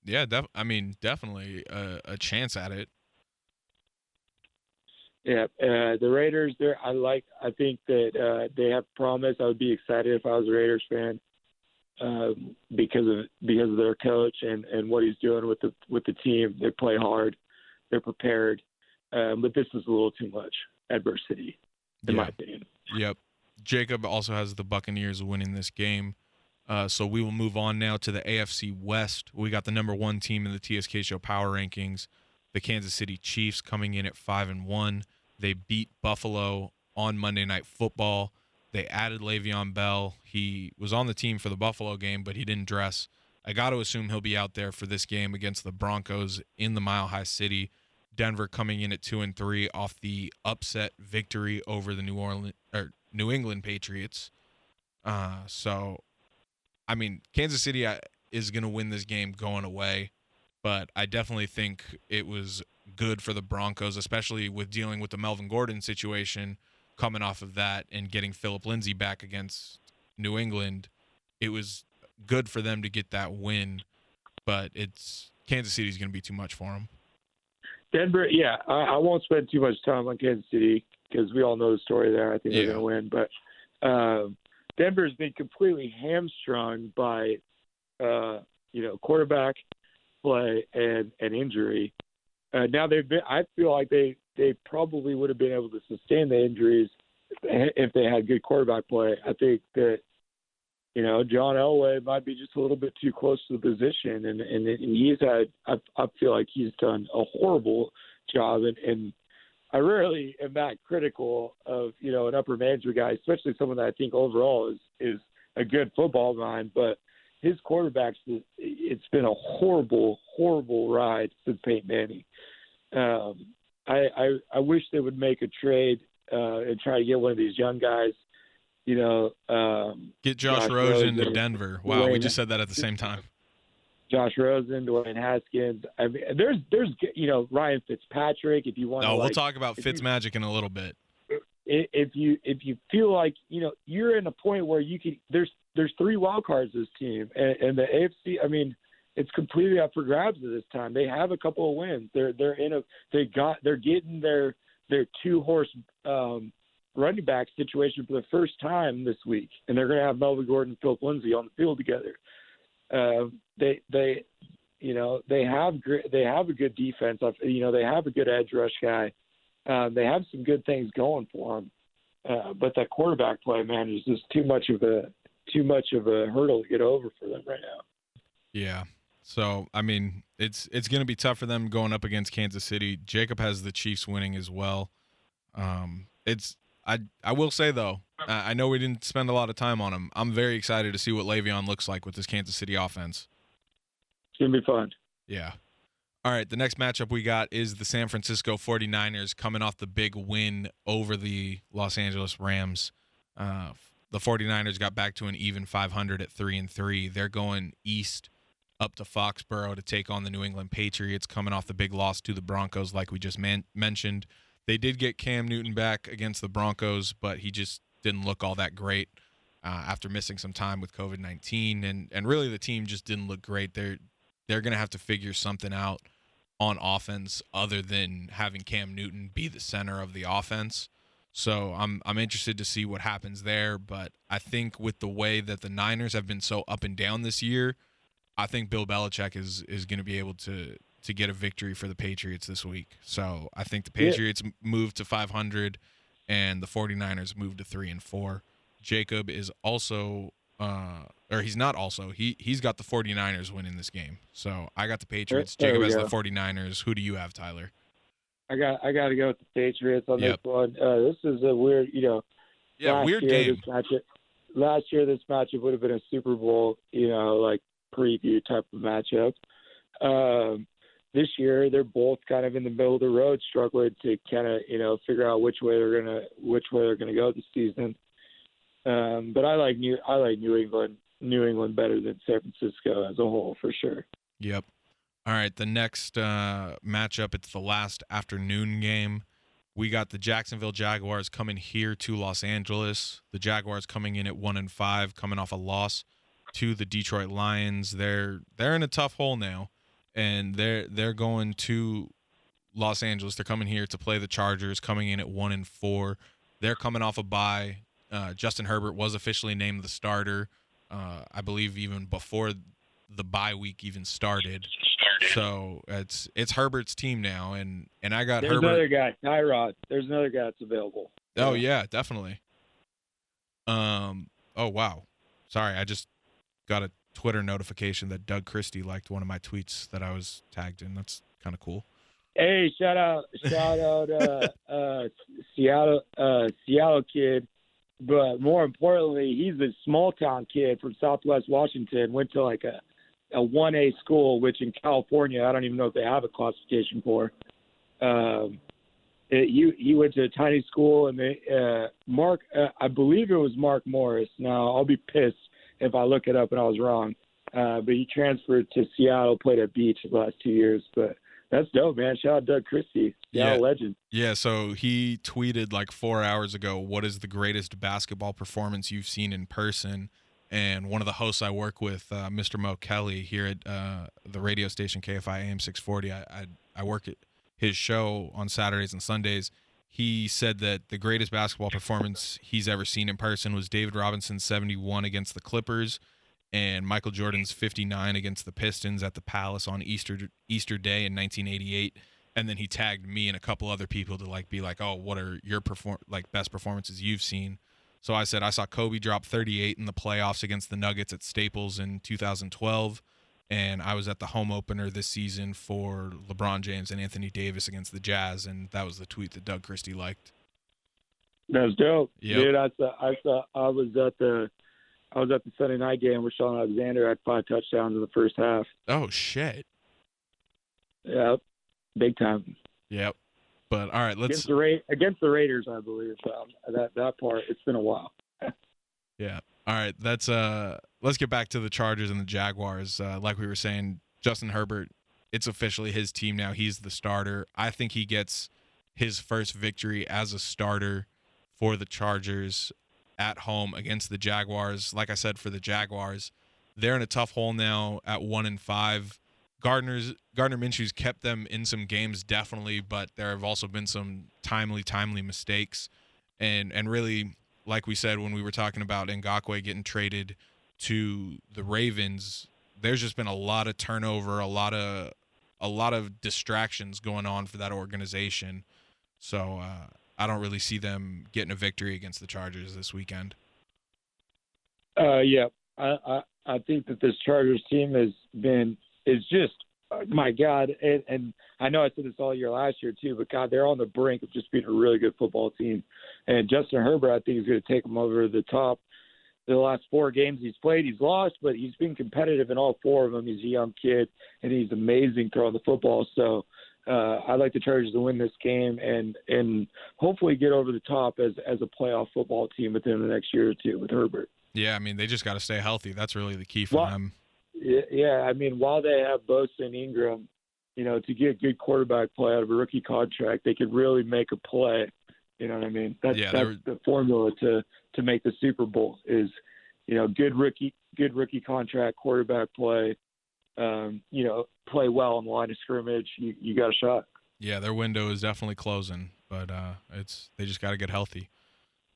Yeah, def- I mean, definitely a, a chance at it. Yeah, uh, the Raiders. They're. I like. I think that uh, they have promise. I would be excited if I was a Raiders fan um, because of because of their coach and, and what he's doing with the with the team. They play hard. They're prepared. Um, but this is a little too much adversity, in Yeah. my opinion. Yep. Jacob also has the Buccaneers winning this game. Uh, so we will move on now to the AFC West. We got the number one team in the TSK Show Power Rankings, the Kansas City Chiefs, coming in at five and one. They beat Buffalo on Monday Night Football. They added Le'Veon Bell. He was on the team for the Buffalo game, but he didn't dress. I got to assume he'll be out there for this game against the Broncos in the Mile High City. Denver coming in at two and three off the upset victory over the New Orleans or New England Patriots. Uh, so, I mean, Kansas City uh, is going to win this game going away, but I definitely think it was good for the Broncos, especially with dealing with the Melvin Gordon situation coming off of that and getting Philip Lindsay back against New England. It was good for them to get that win, but it's Kansas City's going to be too much for them. Denver. Yeah, I, I won't spend too much time on Kansas City because we all know the story there. I think Yeah. they're going to win, but um, Denver's been completely hamstrung by uh, you know quarterback play and and injury. Uh, now they've been. I feel like they they probably would have been able to sustain the injuries if- if they had good quarterback play. I think that you know John Elway might be just a little bit too close to the position, and and, and he's had. I, I feel like he's done a horrible job, and and I rarely am that critical of you know an upper management guy, especially someone that I think overall is is a good football mind, but his quarterbacks it's been a horrible horrible ride since Peyton Manning. Um, I, I I wish they would make a trade uh, and try to get one of these young guys. You know, um, Get Josh, Josh Rosen to Denver. Wow, we just said that at the same time. Josh Rosen, Dwayne Haskins. I mean, there's there's you know Ryan Fitzpatrick. If you want No, to, we'll like, talk about Fitz you- Fitzmagic in a little bit. if you if you feel like you know you're in a point where you can there's there's three wild cards this team and, and the AFC I mean it's completely up for grabs at this time. They have a couple of wins. They're they're in a they got they're getting their their two horse um, running back situation for the first time this week, and they're going to have Melvin Gordon and Philip Lindsay on the field together. Uh, they they you know they have they have a good defense. You know they have a good edge rush guy. Um, they have some good things going for them, uh, but that quarterback play, man, is just too much of a too much of a hurdle to get over for them right now. Yeah. So I mean, it's it's going to be tough for them going up against Kansas City. Jacob has the Chiefs winning as well. Um, it's I I will say though, I know we didn't spend a lot of time on him. I'm very excited to see what Le'Veon looks like with this Kansas City offense. It's gonna be fun. Yeah. All right, the next matchup we got is the San Francisco 49ers coming off the big win over the Los Angeles Rams. Uh, the 49ers got back to an even 500 at 3 and 3. They're going east up to Foxborough to take on the New England Patriots coming off the big loss to the Broncos like we just man- mentioned. They did get Cam Newton back against the Broncos, but he just didn't look all that great uh, after missing some time with COVID nineteen, and and really the team just didn't look great. They're they're gonna have to figure something out on offense other than having Cam Newton be the center of the offense. So I'm I'm interested to see what happens there. But I think with the way that the Niners have been so up and down this year, I think Bill Belichick is is going to be able to to get a victory for the Patriots this week. So I think the Patriots yeah. move to 500 and the 49ers move to 3 and 4. Jacob is also uh or he's not also. He he's got the 49ers winning this game. So I got the Patriots. Jacob has go. the 49ers. Who do you have, Tyler? I got I got to go with the Patriots on yep. this one. Uh, this is a weird, you know. Yeah, weird year, game. This matchup, last year, this matchup would have been a Super Bowl, you know, like preview type of matchup. Um, this year, they're both kind of in the middle of the road, struggling to kind of, you know, figure out which way they're gonna which way they're gonna go this season. Um, but I like New I like New England New England better than San Francisco as a whole for sure. Yep. All right, the next uh, matchup, it's the last afternoon game. We got the Jacksonville Jaguars coming here to Los Angeles. The Jaguars coming in at one and five, coming off a loss to the Detroit Lions. They're they're in a tough hole now, and they're they're going to Los Angeles. They're coming here to play the Chargers, coming in at one and four. They're coming off a bye. Uh, Justin Herbert was officially named the starter. Uh, I believe even before the bye week even started. So it's it's Herbert's team now, and and I got There's Herbert. another guy, Tyrod. There's another guy that's available. Oh yeah, definitely. Um. Oh wow. Sorry, I just got a Twitter notification that Doug Christie liked one of my tweets that I was tagged in. That's kind of cool. Hey, shout out, shout out, uh, uh, Seattle, uh, Seattle kid. But more importantly, he's a small town kid from Southwest Washington. Went to like a a one A school, which in California I don't even know if they have a classification for. Um, it, he he went to a tiny school, and they uh, Mark uh, I believe it was Mark Morris. Now I'll be pissed if I look it up and I was wrong. Uh, but he transferred to Seattle, played at Beach the last two years. But that's dope, man. Shout out Doug Christie, Seattle yeah. legend. Yeah, so he tweeted like four hours ago, "What is the greatest basketball performance you've seen in person?" and one of the hosts I work with, uh, Mr. Mo Kelly, here at uh, the radio station KFI AM 640, I, I, I work at his show on Saturdays and Sundays. He said that the greatest basketball performance he's ever seen in person was David Robinson's 71 against the Clippers and Michael Jordan's 59 against the Pistons at the Palace on Easter Easter Day in 1988 and then he tagged me and a couple other people to like be like, "Oh, what are your perform like best performances you've seen?" So I said I saw Kobe drop 38 in the playoffs against the Nuggets at Staples in 2012, and I was at the home opener this season for LeBron James and Anthony Davis against the Jazz, and that was the tweet that Doug Christie liked. That's dope, yep. dude. I saw, I saw, I was at the, I was at the Sunday night game where Shaun Alexander I had five touchdowns in the first half. Oh shit! Yep, big time. Yep. But all right, let's against the, Ra- against the Raiders, I believe. Um, that that part, it's been a while. Yeah. All right, that's uh. Let's get back to the Chargers and the Jaguars. Uh, like we were saying, Justin Herbert, it's officially his team now. He's the starter. I think he gets his first victory as a starter for the Chargers at home against the Jaguars. Like I said, for the Jaguars, they're in a tough hole now at one and five. Gardner's Gardner Minshew's kept them in some games definitely, but there have also been some timely, timely mistakes, and and really, like we said when we were talking about Ngakoue getting traded to the Ravens, there's just been a lot of turnover, a lot of a lot of distractions going on for that organization. So uh, I don't really see them getting a victory against the Chargers this weekend. Uh, yeah, I, I I think that this Chargers team has been is just uh, my God, and, and I know I said this all year last year too, but God, they're on the brink of just being a really good football team. And Justin Herbert, I think, is going to take them over the top. The last four games he's played, he's lost, but he's been competitive in all four of them. He's a young kid, and he's amazing throwing the football. So uh, I'd like the Chargers to win this game and and hopefully get over the top as as a playoff football team within the next year or two with Herbert. Yeah, I mean they just got to stay healthy. That's really the key for well, them. Yeah, I mean, while they have Bosa and Ingram, you know, to get good quarterback play out of a rookie contract, they could really make a play. You know what I mean? That's yeah, that's were... the formula to to make the Super Bowl is, you know, good rookie good rookie contract, quarterback play, um, you know, play well in the line of scrimmage. You you got a shot. Yeah, their window is definitely closing, but uh, it's they just got to get healthy.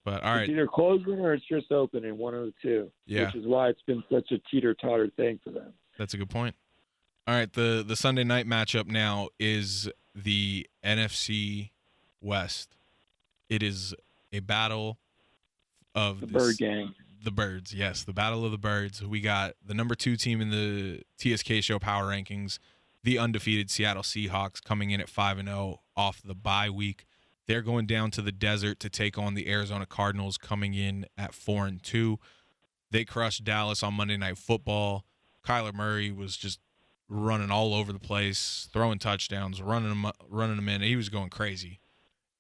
But all right, It's either closing or it's just opening, one of the two. Yeah. Which is why it's been such a teeter totter thing for them. That's a good point. All right, the the Sunday night matchup now is the NFC West. It is a battle of The this- Bird Gang. the birds. Yes, the battle of the birds. We got the number two team in the TSK show power rankings, the undefeated Seattle Seahawks, coming in at five and zero off the bye week. They're going down to the desert to take on the Arizona Cardinals, coming in at four and two. They crushed Dallas on Monday Night Football. Kyler Murray was just running all over the place, throwing touchdowns, running them, running them in. He was going crazy.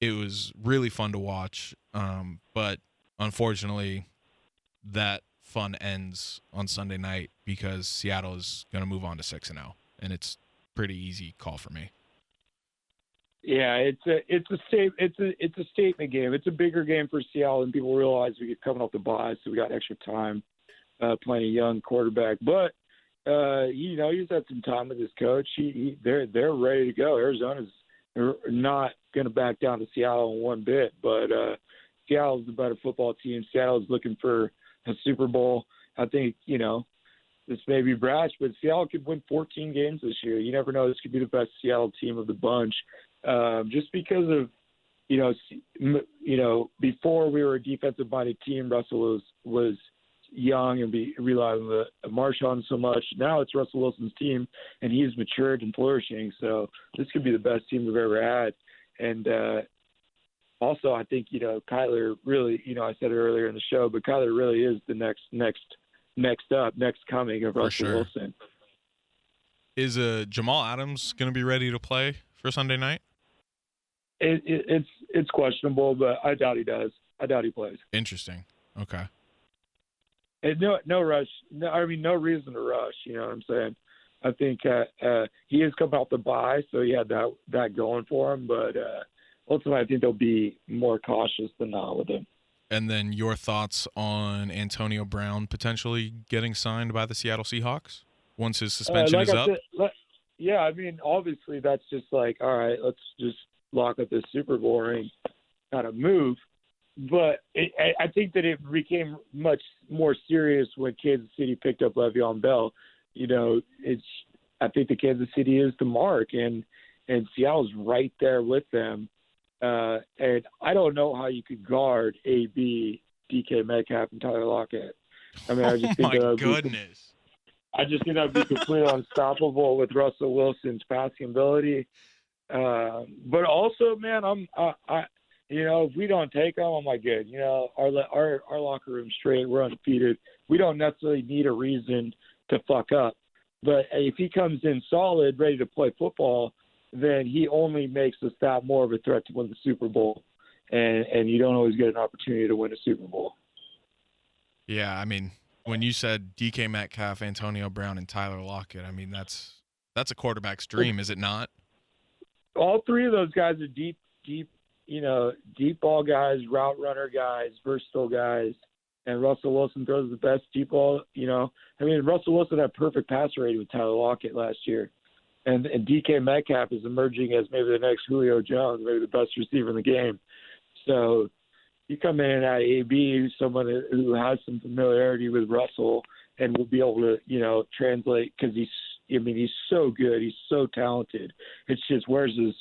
It was really fun to watch, um, but unfortunately, that fun ends on Sunday night because Seattle is going to move on to six and zero, and it's pretty easy call for me. Yeah, it's a it's a state it's a it's a statement game. It's a bigger game for Seattle than people realize. We get coming off the bye, so we got extra time uh, playing a young quarterback. But uh, you know, he's had some time with his coach. He, he they're they're ready to go. Arizona's not going to back down to Seattle in one bit. But uh, Seattle's the better football team. Seattle's looking for a Super Bowl. I think you know this may be brash, but Seattle could win 14 games this year. You never know. This could be the best Seattle team of the bunch, um, just because of you know, you know, before we were a defensive-minded team, Russell was was young and be relied on the Marshawn so much. Now it's Russell Wilson's team, and he's matured and flourishing. So this could be the best team we've ever had. And uh, also, I think you know, Kyler really, you know, I said it earlier in the show, but Kyler really is the next next next up, next coming of For Russell sure. Wilson. Is uh, Jamal Adams going to be ready to play for Sunday night? It, it, it's it's questionable, but I doubt he does. I doubt he plays. Interesting. Okay. And no no rush. No, I mean no reason to rush. You know what I'm saying? I think uh, uh, he has come out the bye, so he had that that going for him. But uh, ultimately, I think they'll be more cautious than not with him. And then your thoughts on Antonio Brown potentially getting signed by the Seattle Seahawks once his suspension Uh, like is I up? said, let- yeah, I mean, obviously that's just like, all right, let's just lock up this Super boring kind of move. But it, I I think that it became much more serious when Kansas City picked up Le'Veon Bell. You know, it's I think the Kansas City is the mark, and and Seattle's right there with them. Uh, and I don't know how you could guard AB, DK Metcalf, and Tyler Lockett. I mean, I just oh think my would be goodness. I just think that'd be completely unstoppable with Russell Wilson's passing ability. Um, but also, man, I'm I, I you know if we don't take them, I'm like good. You know our our our locker room's straight. We're undefeated. We don't necessarily need a reason to fuck up. But if he comes in solid, ready to play football, then he only makes us that more of a threat to win the Super Bowl. And and you don't always get an opportunity to win a Super Bowl. Yeah, I mean, when you said DK Metcalf, Antonio Brown, and Tyler Lockett, I mean that's that's a quarterback's dream, is it not? all three of those guys are deep, deep, you know, deep ball guys, route runner guys, versatile guys. And Russell Wilson throws the best deep ball. You know, I mean, Russell Wilson had perfect passer rating with Tyler Lockett last year, and and DK Metcalf is emerging as maybe the next Julio Jones, maybe the best receiver in the game. So you come in and at AB, someone who has some familiarity with Russell and will be able to, you know, translate because he's, I mean, he's so good, he's so talented. It's just where's his,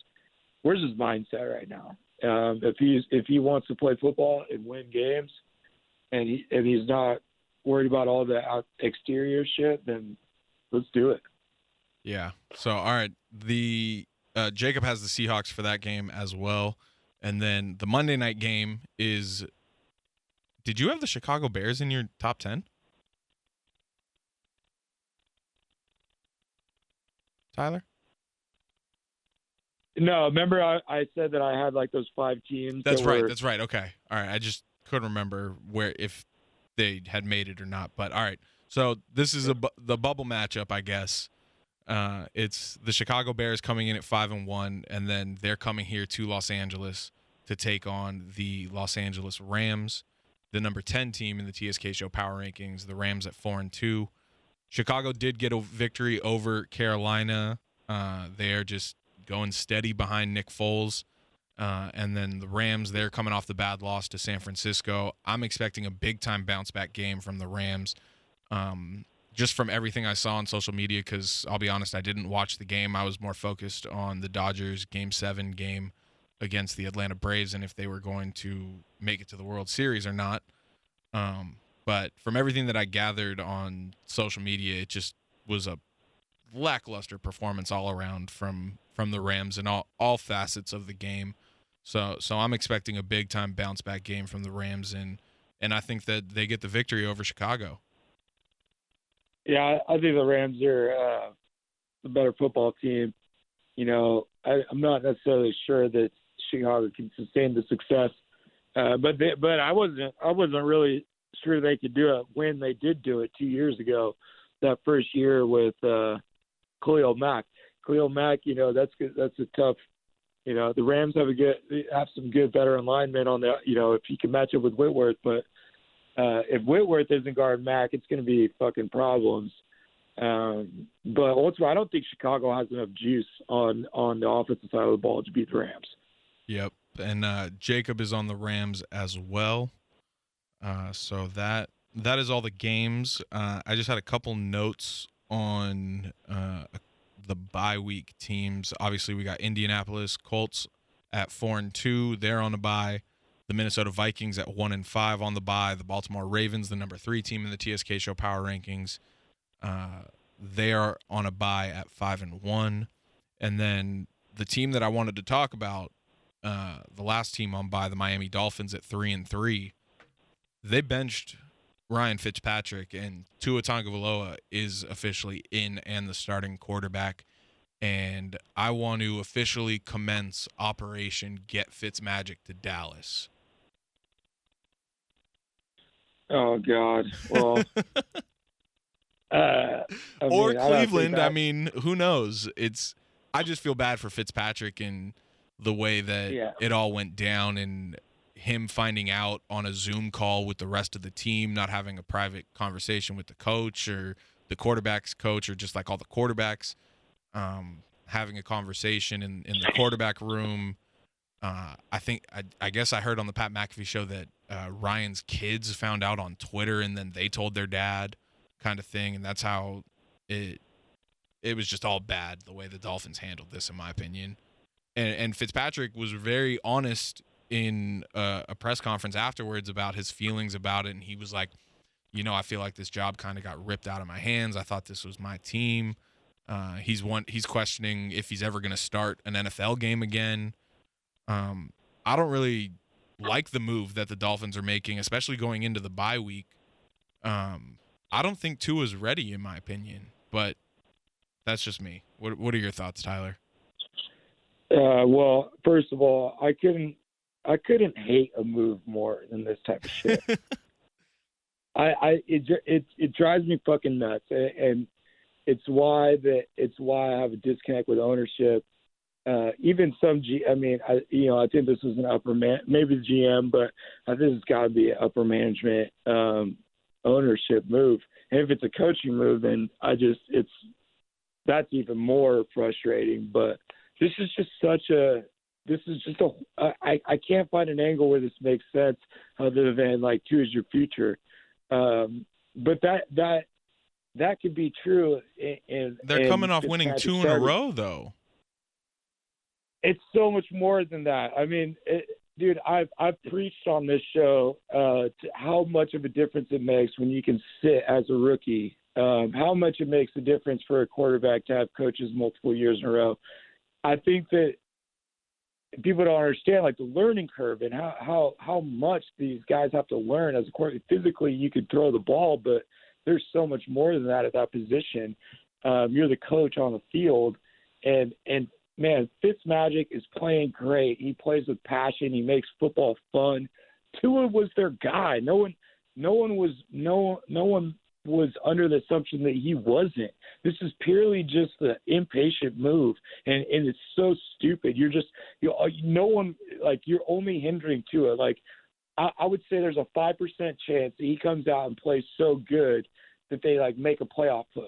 where's his mindset right now? Um, if he's if he wants to play football and win games, and he and he's not worried about all the out exterior shit, then let's do it. Yeah. So all right, the uh, Jacob has the Seahawks for that game as well, and then the Monday night game is. Did you have the Chicago Bears in your top ten? Tyler? No, remember I, I said that I had like those five teams. That's that right. were- That's right. Okay. All right. I just couldn't remember where if they had made it or not. But all right. So this is a bu- the bubble matchup, I guess. Uh, it's the Chicago Bears coming in at five and one, and then they're coming here to Los Angeles to take on the Los Angeles Rams, the number ten team in the TSK Show Power Rankings. The Rams at four and two. Chicago did get a victory over Carolina. Uh, they're just going steady behind Nick Foles. Uh, and then the Rams, they're coming off the bad loss to San Francisco. I'm expecting a big time bounce back game from the Rams. Um, just from everything I saw on social media, because I'll be honest, I didn't watch the game. I was more focused on the Dodgers game seven game against the Atlanta Braves and if they were going to make it to the World Series or not. Um, but from everything that I gathered on social media, it just was a lackluster performance all around from from the Rams in all, all facets of the game. So so I'm expecting a big time bounce back game from the Rams and and I think that they get the victory over Chicago. Yeah, I think the Rams are uh, the better football team. You know, I, I'm not necessarily sure that Chicago can sustain the success, uh, but they, but I wasn't I wasn't really sure they could do it when they did do it two years ago, that first year with uh, Khalil Mack. Khalil Mack, you know, that's that's a tough. You know, the Rams have a good have some good veteran linemen on the. You know, if you can match up with Whitworth, but uh, if Whitworth isn't guard Mack, it's to be fucking problems. Um, but also, I don't think Chicago has enough juice on on the offensive side of the ball to beat the Rams. Yep, and uh, Jacob is on the Rams as well. Uh, so that that is all the games. Uh, I just had a couple notes on uh, the bye week teams. Obviously, we got Indianapolis Colts at four and two. They're on a bye. The Minnesota Vikings at one and five on the bye. The Baltimore Ravens, the number three team in the TSK Show Power Rankings, uh, they are on a bye at five and one. And then the team that I wanted to talk about, uh, the last team on bye, the Miami Dolphins at three and three they benched Ryan Fitzpatrick and Tua Tagovailoa is officially in and the starting quarterback. And I want to officially commence Operation Get Fitzmagic to Dallas. Oh God! Well, uh, or mean, I Cleveland. I that- mean, who knows? It's. I just feel bad for Fitzpatrick and the way that Yeah. it all went down, and him finding out on a Zoom call with the rest of the team, not having a private conversation with the coach or the quarterback's coach, or just like all the quarterbacks, um, having a conversation in in the quarterback room. Uh, I think I, I guess I heard on the Pat McAfee show that uh, Ryan's kids found out on Twitter and then they told their dad, kind of thing, and that's how it it was just all bad the way the Dolphins handled this, in my opinion. And and Fitzpatrick was very honest in uh, a press conference afterwards about his feelings about it, and he was like, you know, I feel like this job kind of got ripped out of my hands. I thought this was my team. Uh, he's one. He's questioning if he's ever going to start an NFL game again. Um, I don't really like the move that the Dolphins are making, especially going into the bye week. Um, I don't think Tua's ready, in my opinion, but that's just me. What What are your thoughts, Tyler? Uh, well, first of all, I couldn't I couldn't hate a move more than this type of shit. I, I it it it drives me fucking nuts, and it's why that it's why I have a disconnect with ownership. Uh, even some G, I mean, I you know I think this was an upper man, maybe the GM, but I think it's got to be an upper management um, ownership move. And if it's a coaching move, then I just it's that's even more frustrating. But this is just such a this is just a I I can't find an angle where this makes sense other than like Tua is your future. Um, but that that that could be true. In They're in coming off winning two in a row, though. It's so much more than that. I mean, it, dude, I've I've preached on this show uh, to how much of a difference it makes when you can sit as a rookie. Um, how much it makes a difference for a quarterback to have coaches multiple years in a row. I think that people don't understand like the learning curve and how how how much these guys have to learn as a quarterback. Physically, you could throw the ball, but there's so much more than that at that position. Um, you're the coach on the field, and and man, Fitzmagic is playing great. He plays with passion. He makes football fun. Tua was their guy. No one, no one was no no one was under the assumption that he wasn't. This is purely just the impatient move, and and it's so stupid. You're just you uh, no one like you're only hindering Tua. Like I, I would say there's a five percent chance that he comes out and plays so good that they like make a playoff push.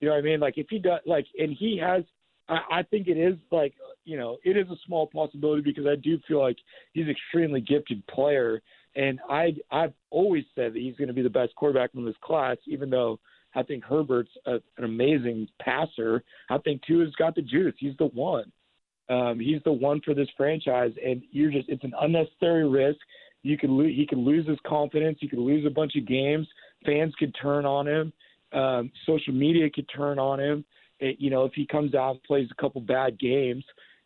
You know what I mean? Like if he does like and he has I, I think it is like you know it is a small possibility because I do feel like he's an extremely gifted player, and I I've always said that he's going to be the best quarterback in this class, even though I think Herbert's a, an amazing passer. I think Tua's got the juice. He's the one. Um, he's the one for this franchise, and you're just it's an unnecessary risk. You could lo- he could lose his confidence. He could lose a bunch of games. Fans could turn on him. Um, social media could turn on him. It, you know, if he comes out and plays a couple bad games,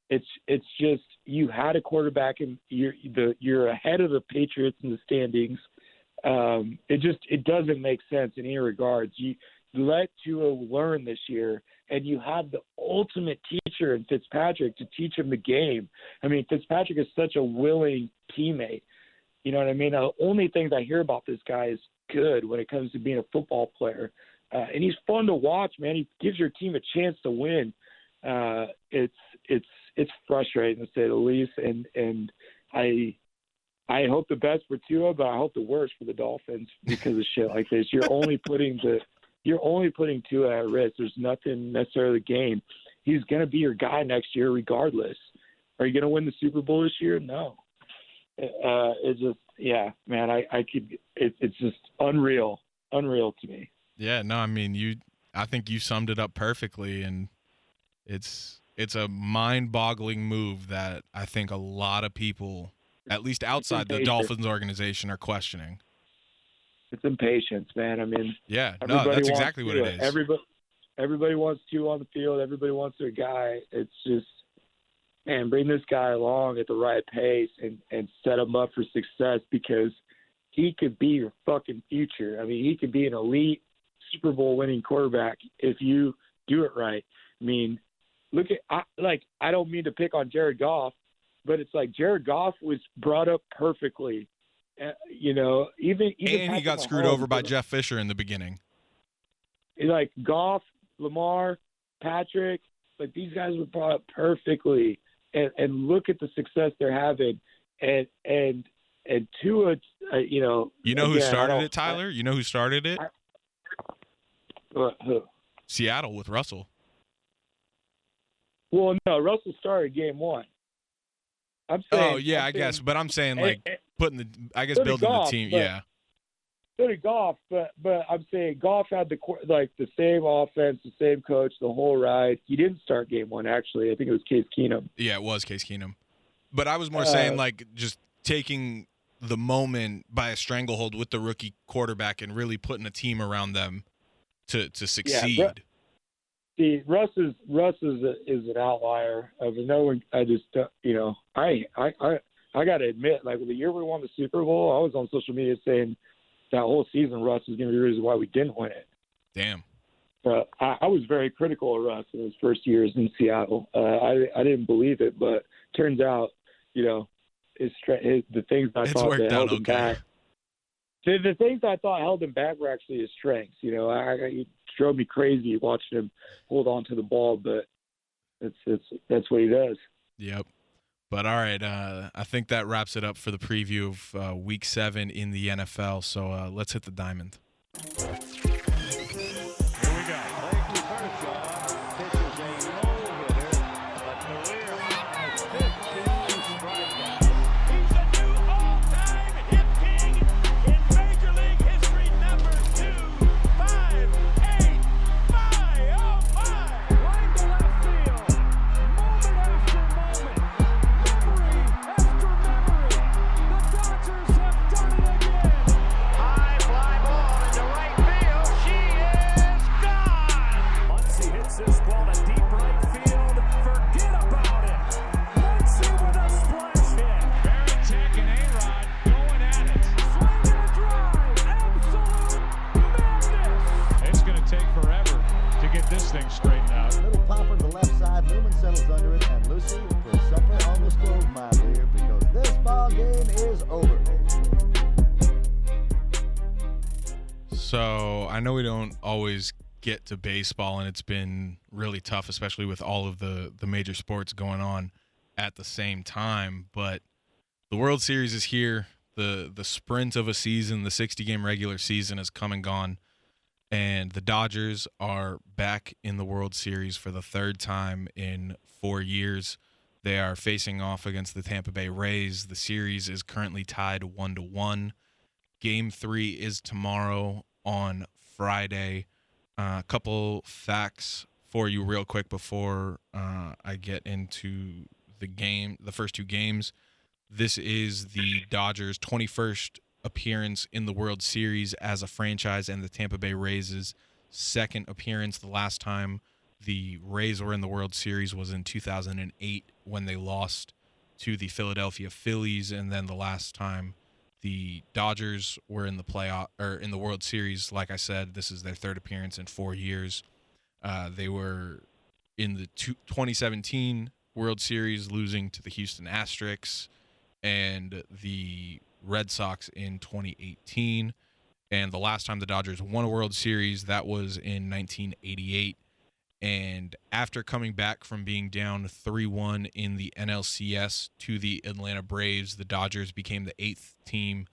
it's it's just you had a quarterback and you're the you're ahead of the Patriots in the standings. Um, it just it doesn't make sense in any regards. You let Tua learn this year, and you have the ultimate teacher in Fitzpatrick to teach him the game. I mean, Fitzpatrick is such a willing teammate. You know what I mean? The only things I hear about this guy is good when it comes to being a football player, uh, and he's fun to watch. Man, he gives your team a chance to win. Uh, it's it's it's frustrating to say the least, and and I I hope the best for Tua, but I hope the worst for the Dolphins because of shit like this. You're only putting the you're only putting Tua at risk. There's nothing necessarily to gain. He's going to be your guy next year, regardless. Are you going to win the Super Bowl this year? No. Uh, it's just, yeah, man. I, I could. It, it's just unreal, unreal to me. Yeah, no, I mean, you. I think you summed it up perfectly, and it's it's a mind-boggling move that I think a lot of people, at least outside the Dolphins organization, are questioning. It's impatience, man. I mean, yeah, no, that's exactly what it is. Everybody, everybody wants to on the field. Everybody wants their guy. It's just, man, bring this guy along at the right pace and and set him up for success because he could be your fucking future. I mean, he could be an elite Super Bowl winning quarterback if you do it right. I mean, look at I, like I don't mean to pick on Jared Goff, but it's like Jared Goff was brought up perfectly uh, you know, even, even and he got screwed over by Jeff Fisher in the beginning. Like Goff, Lamar, Patrick, like these guys were brought up perfectly, and and look at the success they're having, and and and Tua, uh, you know, you know who started it, Tyler? You know who started it? Who? Seattle with Russell. Well, no, Russell started game one. I'm oh, saying. Oh yeah, I'm i saying, guess, but I'm saying like and, putting the, I guess building Goff, the team. but, Yeah. So did Goff, but but I'm saying Goff had the like the same offense, the same coach, the whole ride. He didn't start game one actually. I think it was Case Keenum. Yeah, it was Case Keenum. But I was more uh, saying like just taking the moment by a stranglehold with the rookie quarterback and really putting a team around them to to succeed. Yeah, see, Russ is Russ is a, is an outlier. Of no one, I just uh, you know I I I I got to admit, like the year we won the Super Bowl, I was on social media saying that whole season Russ was going to be the reason why we didn't win it. Damn. But I, I was very critical of Russ in his first years in Seattle. Uh, I I didn't believe it, but turns out, you know, his, his the things I it's thought that held okay. him back. The, the things I thought held him back were actually his strengths. You know, I, drove me crazy watching him hold on to the ball, but it's it's that's what he does. Yep. But all right, uh, I think that wraps it up for the preview of uh, Week Seven in the NFL. So uh, let's hit the diamond. Get to baseball, and it's been really tough, especially with all of the the major sports going on at the same time. But the World Series is here. the The sprint of a season, the 60 game regular season, has come and gone. and the Dodgers are back in the World Series for the third time in four years. They are facing off against the Tampa Bay Rays. The series is currently tied one to one. Game three is tomorrow on Friday. Uh, a couple facts for you, real quick, before uh, I get into the game, the first two games. This is the Dodgers' 21st appearance in the World Series as a franchise and the Tampa Bay Rays' second appearance. The last time the Rays were in the World Series was in 2008 when they lost to the Philadelphia Phillies, and then the last time the Dodgers were in the playoff or in the World Series, like I said, this is their third appearance in four years. Uh, they were in the two, 2017 World Series, losing to the Houston Asterix and the Red Sox in 2018. And the last time the Dodgers won a World Series, that was in 1988. And after coming back from being down 3 1 in the NLCS to the Atlanta Braves, the Dodgers became the eighth team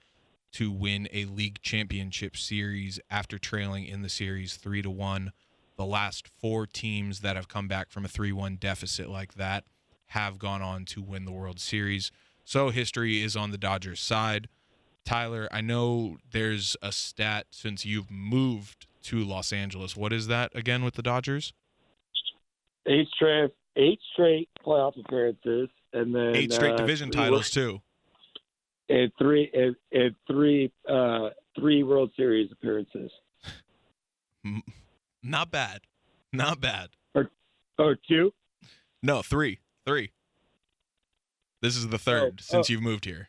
to win a league championship series after trailing in the series 3 to 1. The last four teams that have come back from a 3 1 deficit like that have gone on to win the World Series. So history is on the Dodgers side. Tyler, I know there's a stat since you've moved to Los Angeles. What is that again with the Dodgers? Eight straight, eight straight playoff appearances, and then eight straight uh, division titles too. and three and, and three uh, three World Series appearances. Not bad. Not bad. Oh, two. No, three. Three. This is the third Oh, since oh. you've moved here.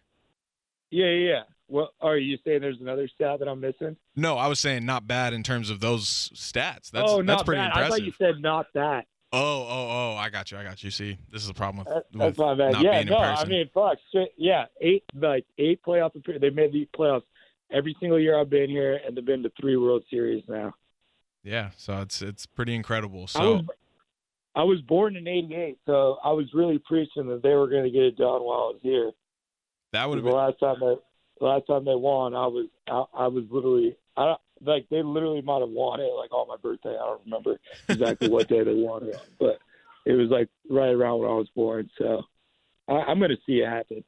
Yeah, yeah. yeah. Well, are you saying there's another stat that I'm missing? No, I was saying not bad in terms of those stats. That's oh, that's pretty bad. impressive. I thought you said not that. Oh, oh, oh! I got you. I got you. See, this is a problem with, That- with That's my bad. not Yeah, being in no, I mean, fuck. Yeah, eight like eight playoff appearances. They made the playoffs every single year I've been here, and they've been to three World Series now. yeah, so it's it's pretty incredible. I So was I was born in '88, so I was really preaching that they were going to get it done while I was here. that would The have been last time they the last time they won, I was I, I was literally I like they literally might have won it like on my birthday. I don't remember exactly what day they won it, but it was like right around when I was born. So I, I'm going to see it happen.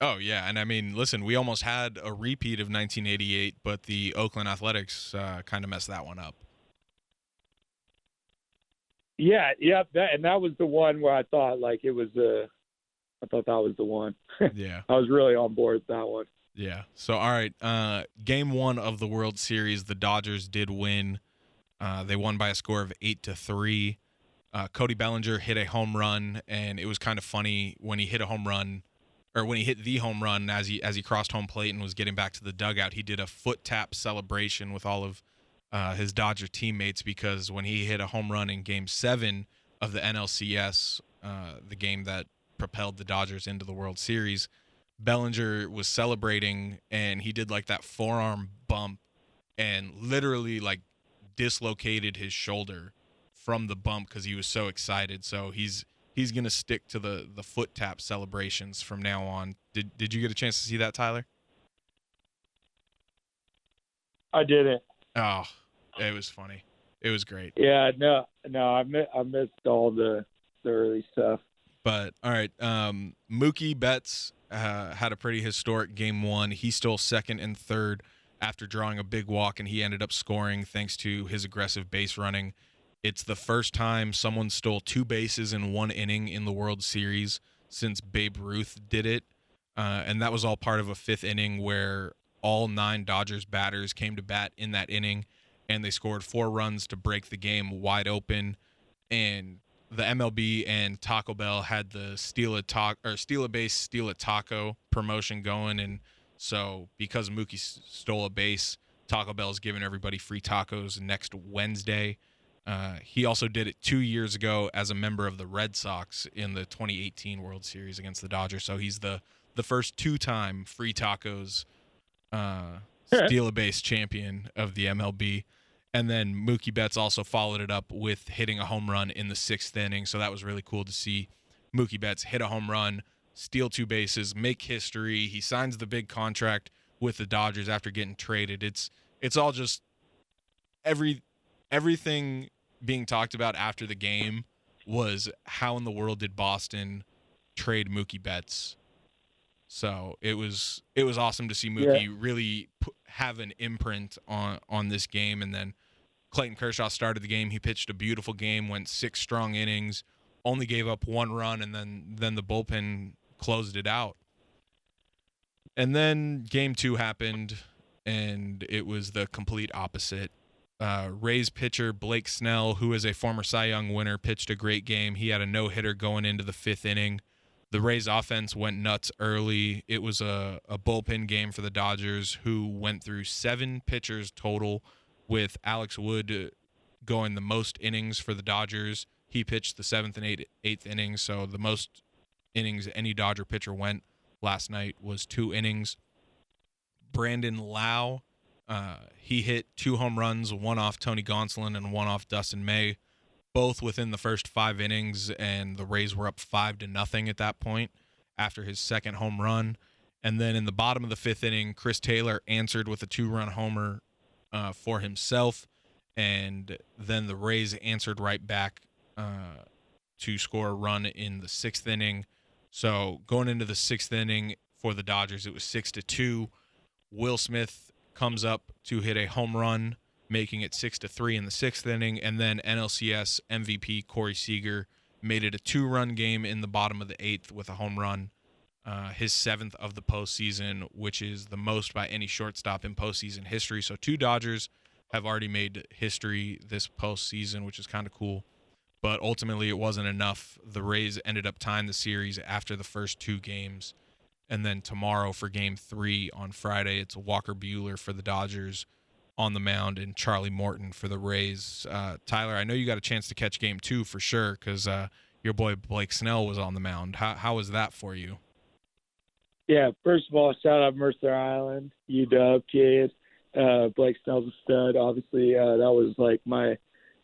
Oh yeah, and I mean, listen, we almost had a repeat of 1988, but the Oakland Athletics uh, kind of messed that one up. Yeah, yeah, that and that was the one where I thought like it was uh I thought that was the one. yeah, I was really on board with that one. Yeah. So all right, uh, game one of the World Series, the Dodgers did win. Uh, they won by a score of eight to three. Uh, Cody Bellinger hit a home run, and it was kind of funny when he hit a home run, or when he hit the home run as he as he crossed home plate and was getting back to the dugout. He did a foot tap celebration with all of uh, his Dodger teammates because when he hit a home run in Game Seven of the NLCS, uh, the game that propelled the Dodgers into the World Series, Bellinger was celebrating and he did like that forearm bump and literally like dislocated his shoulder from the bump because he was so excited. So he's he's gonna stick to the the foot tap celebrations from now on. Did did you get a chance to see that, Tyler? I didn't. Oh, it was funny. It was great. Yeah, no, no, I mi- I missed all the the early stuff. But all right, um, Mookie Betts uh, had a pretty historic game one. He stole second and third after drawing a big walk, and he ended up scoring thanks to his aggressive base running. It's the first time someone stole two bases in one inning in the World Series since Babe Ruth did it, uh, and that was all part of a fifth inning where all nine Dodgers batters came to bat in that inning, and they scored four runs to break the game wide open. And the MLB and Taco Bell had the steal a taco or steal a base, steal a taco promotion going, and so because Mookie stole a base, Taco Bell's giving everybody free tacos next Wednesday. Uh, he also did it two years ago as a member of the Red Sox in the 2018 World Series against the Dodgers. So he's the the first two-time free tacos uh, steal a base champion of the MLB. And then Mookie Betts also followed it up with hitting a home run in the sixth inning. So that was really cool to see Mookie Betts hit a home run, steal two bases, make history. He signs the big contract with the Dodgers after getting traded. It's it's all just every everything being talked about after the game was how in the world did Boston trade Mookie Betts? So it was it was awesome to see Mookie yeah. really put, have an imprint on on this game, and then Clayton Kershaw started the game. He pitched a beautiful game, went six strong innings, only gave up one run, and then then the bullpen closed it out. And then game two happened, and it was the complete opposite. Uh, Rays pitcher Blake Snell, who is a former Cy Young winner, pitched a great game. He had a no hitter going into the fifth inning. The Rays offense went nuts early. It was a, a bullpen game for the Dodgers, who went through seven pitchers total, with Alex Wood going the most innings for the Dodgers. He pitched the seventh and eighth, innings, so the most innings any Dodger pitcher went last night was two innings. Brandon Lowe, uh, he hit two home runs, one off Tony Gonsolin and one off Dustin May, both within the first five innings, and the Rays were up five to nothing at that point after his second home run. And then in the bottom of the fifth inning, Chris Taylor answered with a two-run homer uh, for himself, and then the Rays answered right back uh, to score a run in the sixth inning. So going into the sixth inning for the Dodgers, it was six to two. Will Smith comes up to hit a home run, making it six to three in the sixth inning, and then NLCS MVP Corey Seager made it a two-run game in the bottom of the eighth with a home run, uh, his seventh of the postseason, which is the most by any shortstop in postseason history. So two Dodgers have already made history this postseason, which is kind of cool. But ultimately, it wasn't enough. The Rays ended up tying the series after the first two games and then tomorrow for game three on Friday, it's Walker Buehler for the Dodgers on the mound and Charlie Morton for the Rays. Uh, Tyler, I know you got a chance to catch game two for sure because uh, your boy Blake Snell was on the mound. How, how was that for you? Yeah, first of all, shout out Mercer Island, UW kid. Uh, Blake Snell's a stud. Obviously, uh, that was like my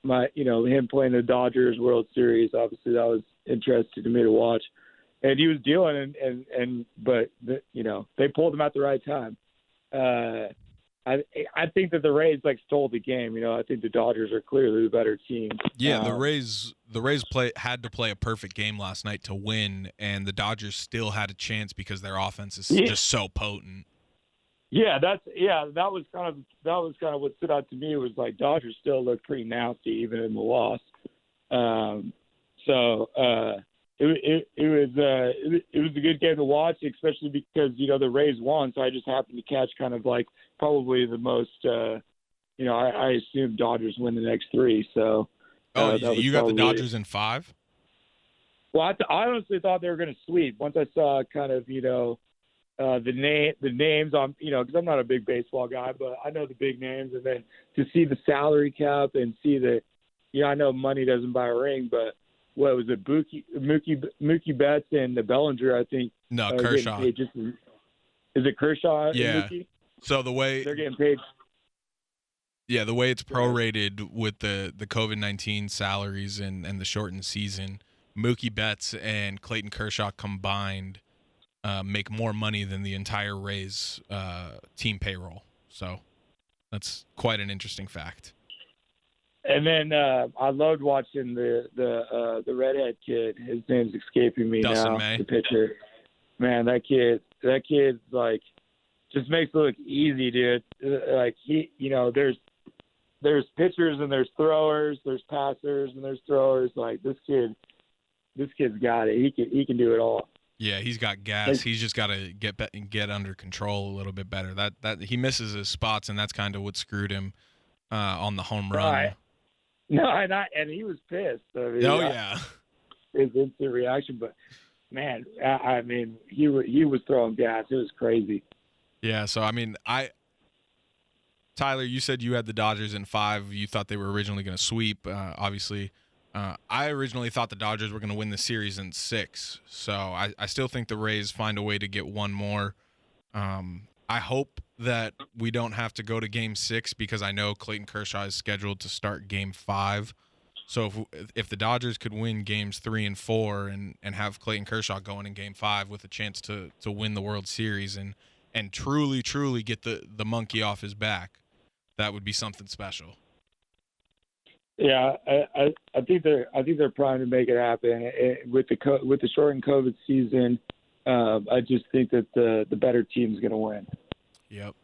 my you know him playing the Dodgers World Series. Obviously, that was interesting to me to watch and he was dealing and and and but the, you know they pulled him at the right time. Uh, I I think that the Rays like stole the game. You know, I think the Dodgers are clearly the better team. Yeah, the um, Rays the Rays play had to play a perfect game last night to win, and the Dodgers still had a chance because their offense is yeah. just so potent. Yeah, that's yeah. That was kind of that was kind of what stood out to me was like Dodgers still look pretty nasty even in the loss. Um, so uh, it, it, it was uh, it, it was a good game to watch, especially because you know the Rays won, so I just happened to catch kind of like probably the most. Uh, you know, I, I assume Dodgers win the next three. So. Uh, oh, you got probably, the Dodgers in five. Well, I, th- I honestly thought they were going to sweep once I saw kind of you know uh, the name the names on you know because I'm not a big baseball guy, but I know the big names, and then to see the salary cap and see that you know I know money doesn't buy a ring, but what was it, Mookie, Mookie, Mookie Betts and the Bellinger? I think. No, uh, Kershaw. Just, is it Kershaw? Yeah. So the way they're getting paid. Yeah, the way it's prorated with the the COVID nineteen salaries and and the shortened season, Mookie Betts and Clayton Kershaw combined uh, make more money than the entire Rays uh, team payroll. So that's quite an interesting fact and then uh, I loved watching the the uh, the redhead kid. His name's escaping me Dustin now. May. The pitcher. Man, that kid. That kid like just makes it look easy, dude. Like he, you know, there's there's pitchers and there's throwers, there's passers and there's throwers. Like this kid, this kid's got it. He can he can do it all. Yeah, he's got gas. He's just got to get get under control a little bit better. That that he misses his spots, and that's kind of what screwed him uh, on the home run. Right. No, and I and he was pissed. I mean, oh yeah, his instant reaction. But man, I, I mean, he he was throwing gas. It was crazy. Yeah. So I mean, I Tyler, you said you had the Dodgers in five. You thought they were originally going to sweep. Uh, obviously, uh, I originally thought the Dodgers were going to win the series in six. So I, I still think the Rays find a way to get one more. Um, I hope that we don't have to go to game six because I know Clayton Kershaw is scheduled to start game five. So if if the Dodgers could win games three and four and, and have Clayton Kershaw going in game five with a chance to to win the World Series and and truly truly get the the monkey off his back, that would be something special. Yeah, I, I, I think they're I think they're primed to make it happen with the co- with the shortened COVID season. Um, I just think that the the better team is going to win. Yep.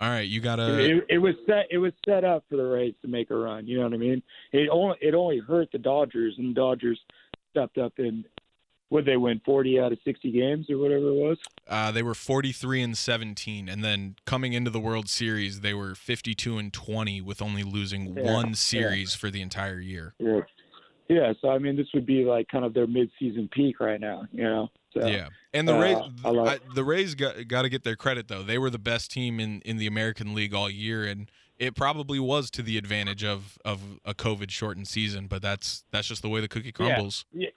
All right, you gotta. It, it, was set. It was set up for the Rays to make a run. You know what I mean? It only it only hurt the Dodgers, and the Dodgers stepped up and would they win 40 out of 60 games or whatever it was? Uh, they were 43 and 17, and then coming into the World Series, they were 52 and 20 with only losing yeah, one series yeah. for the entire year. Yeah. Yeah, so I mean, this would be like kind of their mid-season peak right now, you know. So, yeah, and the Rays, uh, I, the Rays got got to get their credit though. They were the best team in in the American League all year, and it probably was to the advantage of of a COVID shortened season. But that's that's just the way the cookie crumbles. Yeah,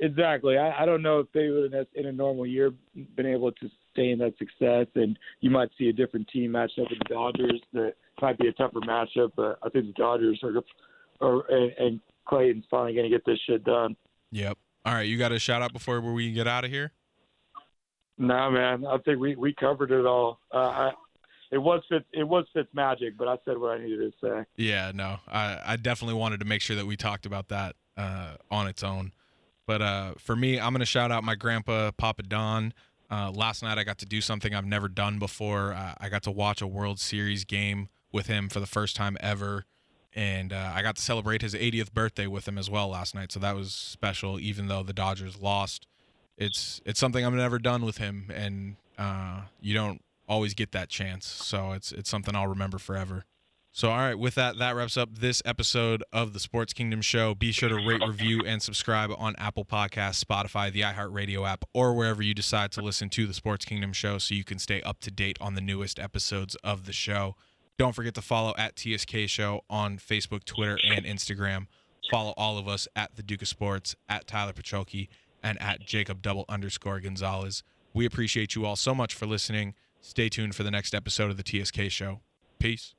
Exactly. I, I don't know if they would have in a normal year been able to sustain that success, and you might see a different team matched up with the Dodgers. That might be a tougher matchup, but I think the Dodgers are, are and, and Clayton's finally going to get this shit done. Yep. All right, you got a shout out before we get out of here. No, nah, man. I think we we covered it all. Uh, I, it was Fitz, it was Fitz magic, but I said what I needed to say. Yeah, no, I I definitely wanted to make sure that we talked about that uh, on its own. But uh, for me, I'm going to shout out my grandpa, Papa Don. Uh, last night, I got to do something I've never done before. Uh, I got to watch a World Series game with him for the first time ever. And uh, I got to celebrate his 80th birthday with him as well last night. So that was special, even though the Dodgers lost. It's it's something I've never done with him, and uh, you don't always get that chance. So it's it's something I'll remember forever. So, all right, with that, that wraps up this episode of the Sports Kingdom Show. Be sure to rate, review, and subscribe on Apple Podcasts, Spotify, the iHeartRadio app, or wherever you decide to listen to the Sports Kingdom Show so you can stay up to date on the newest episodes of the show. Don't forget to follow at TSK Show on Facebook, Twitter, and Instagram. Follow all of us at the Duke of Sports, at Tyler Pacholke, and at Jacob double underscore Gonzalez. We appreciate you all so much for listening. Stay tuned for the next episode of the TSK Show. Peace.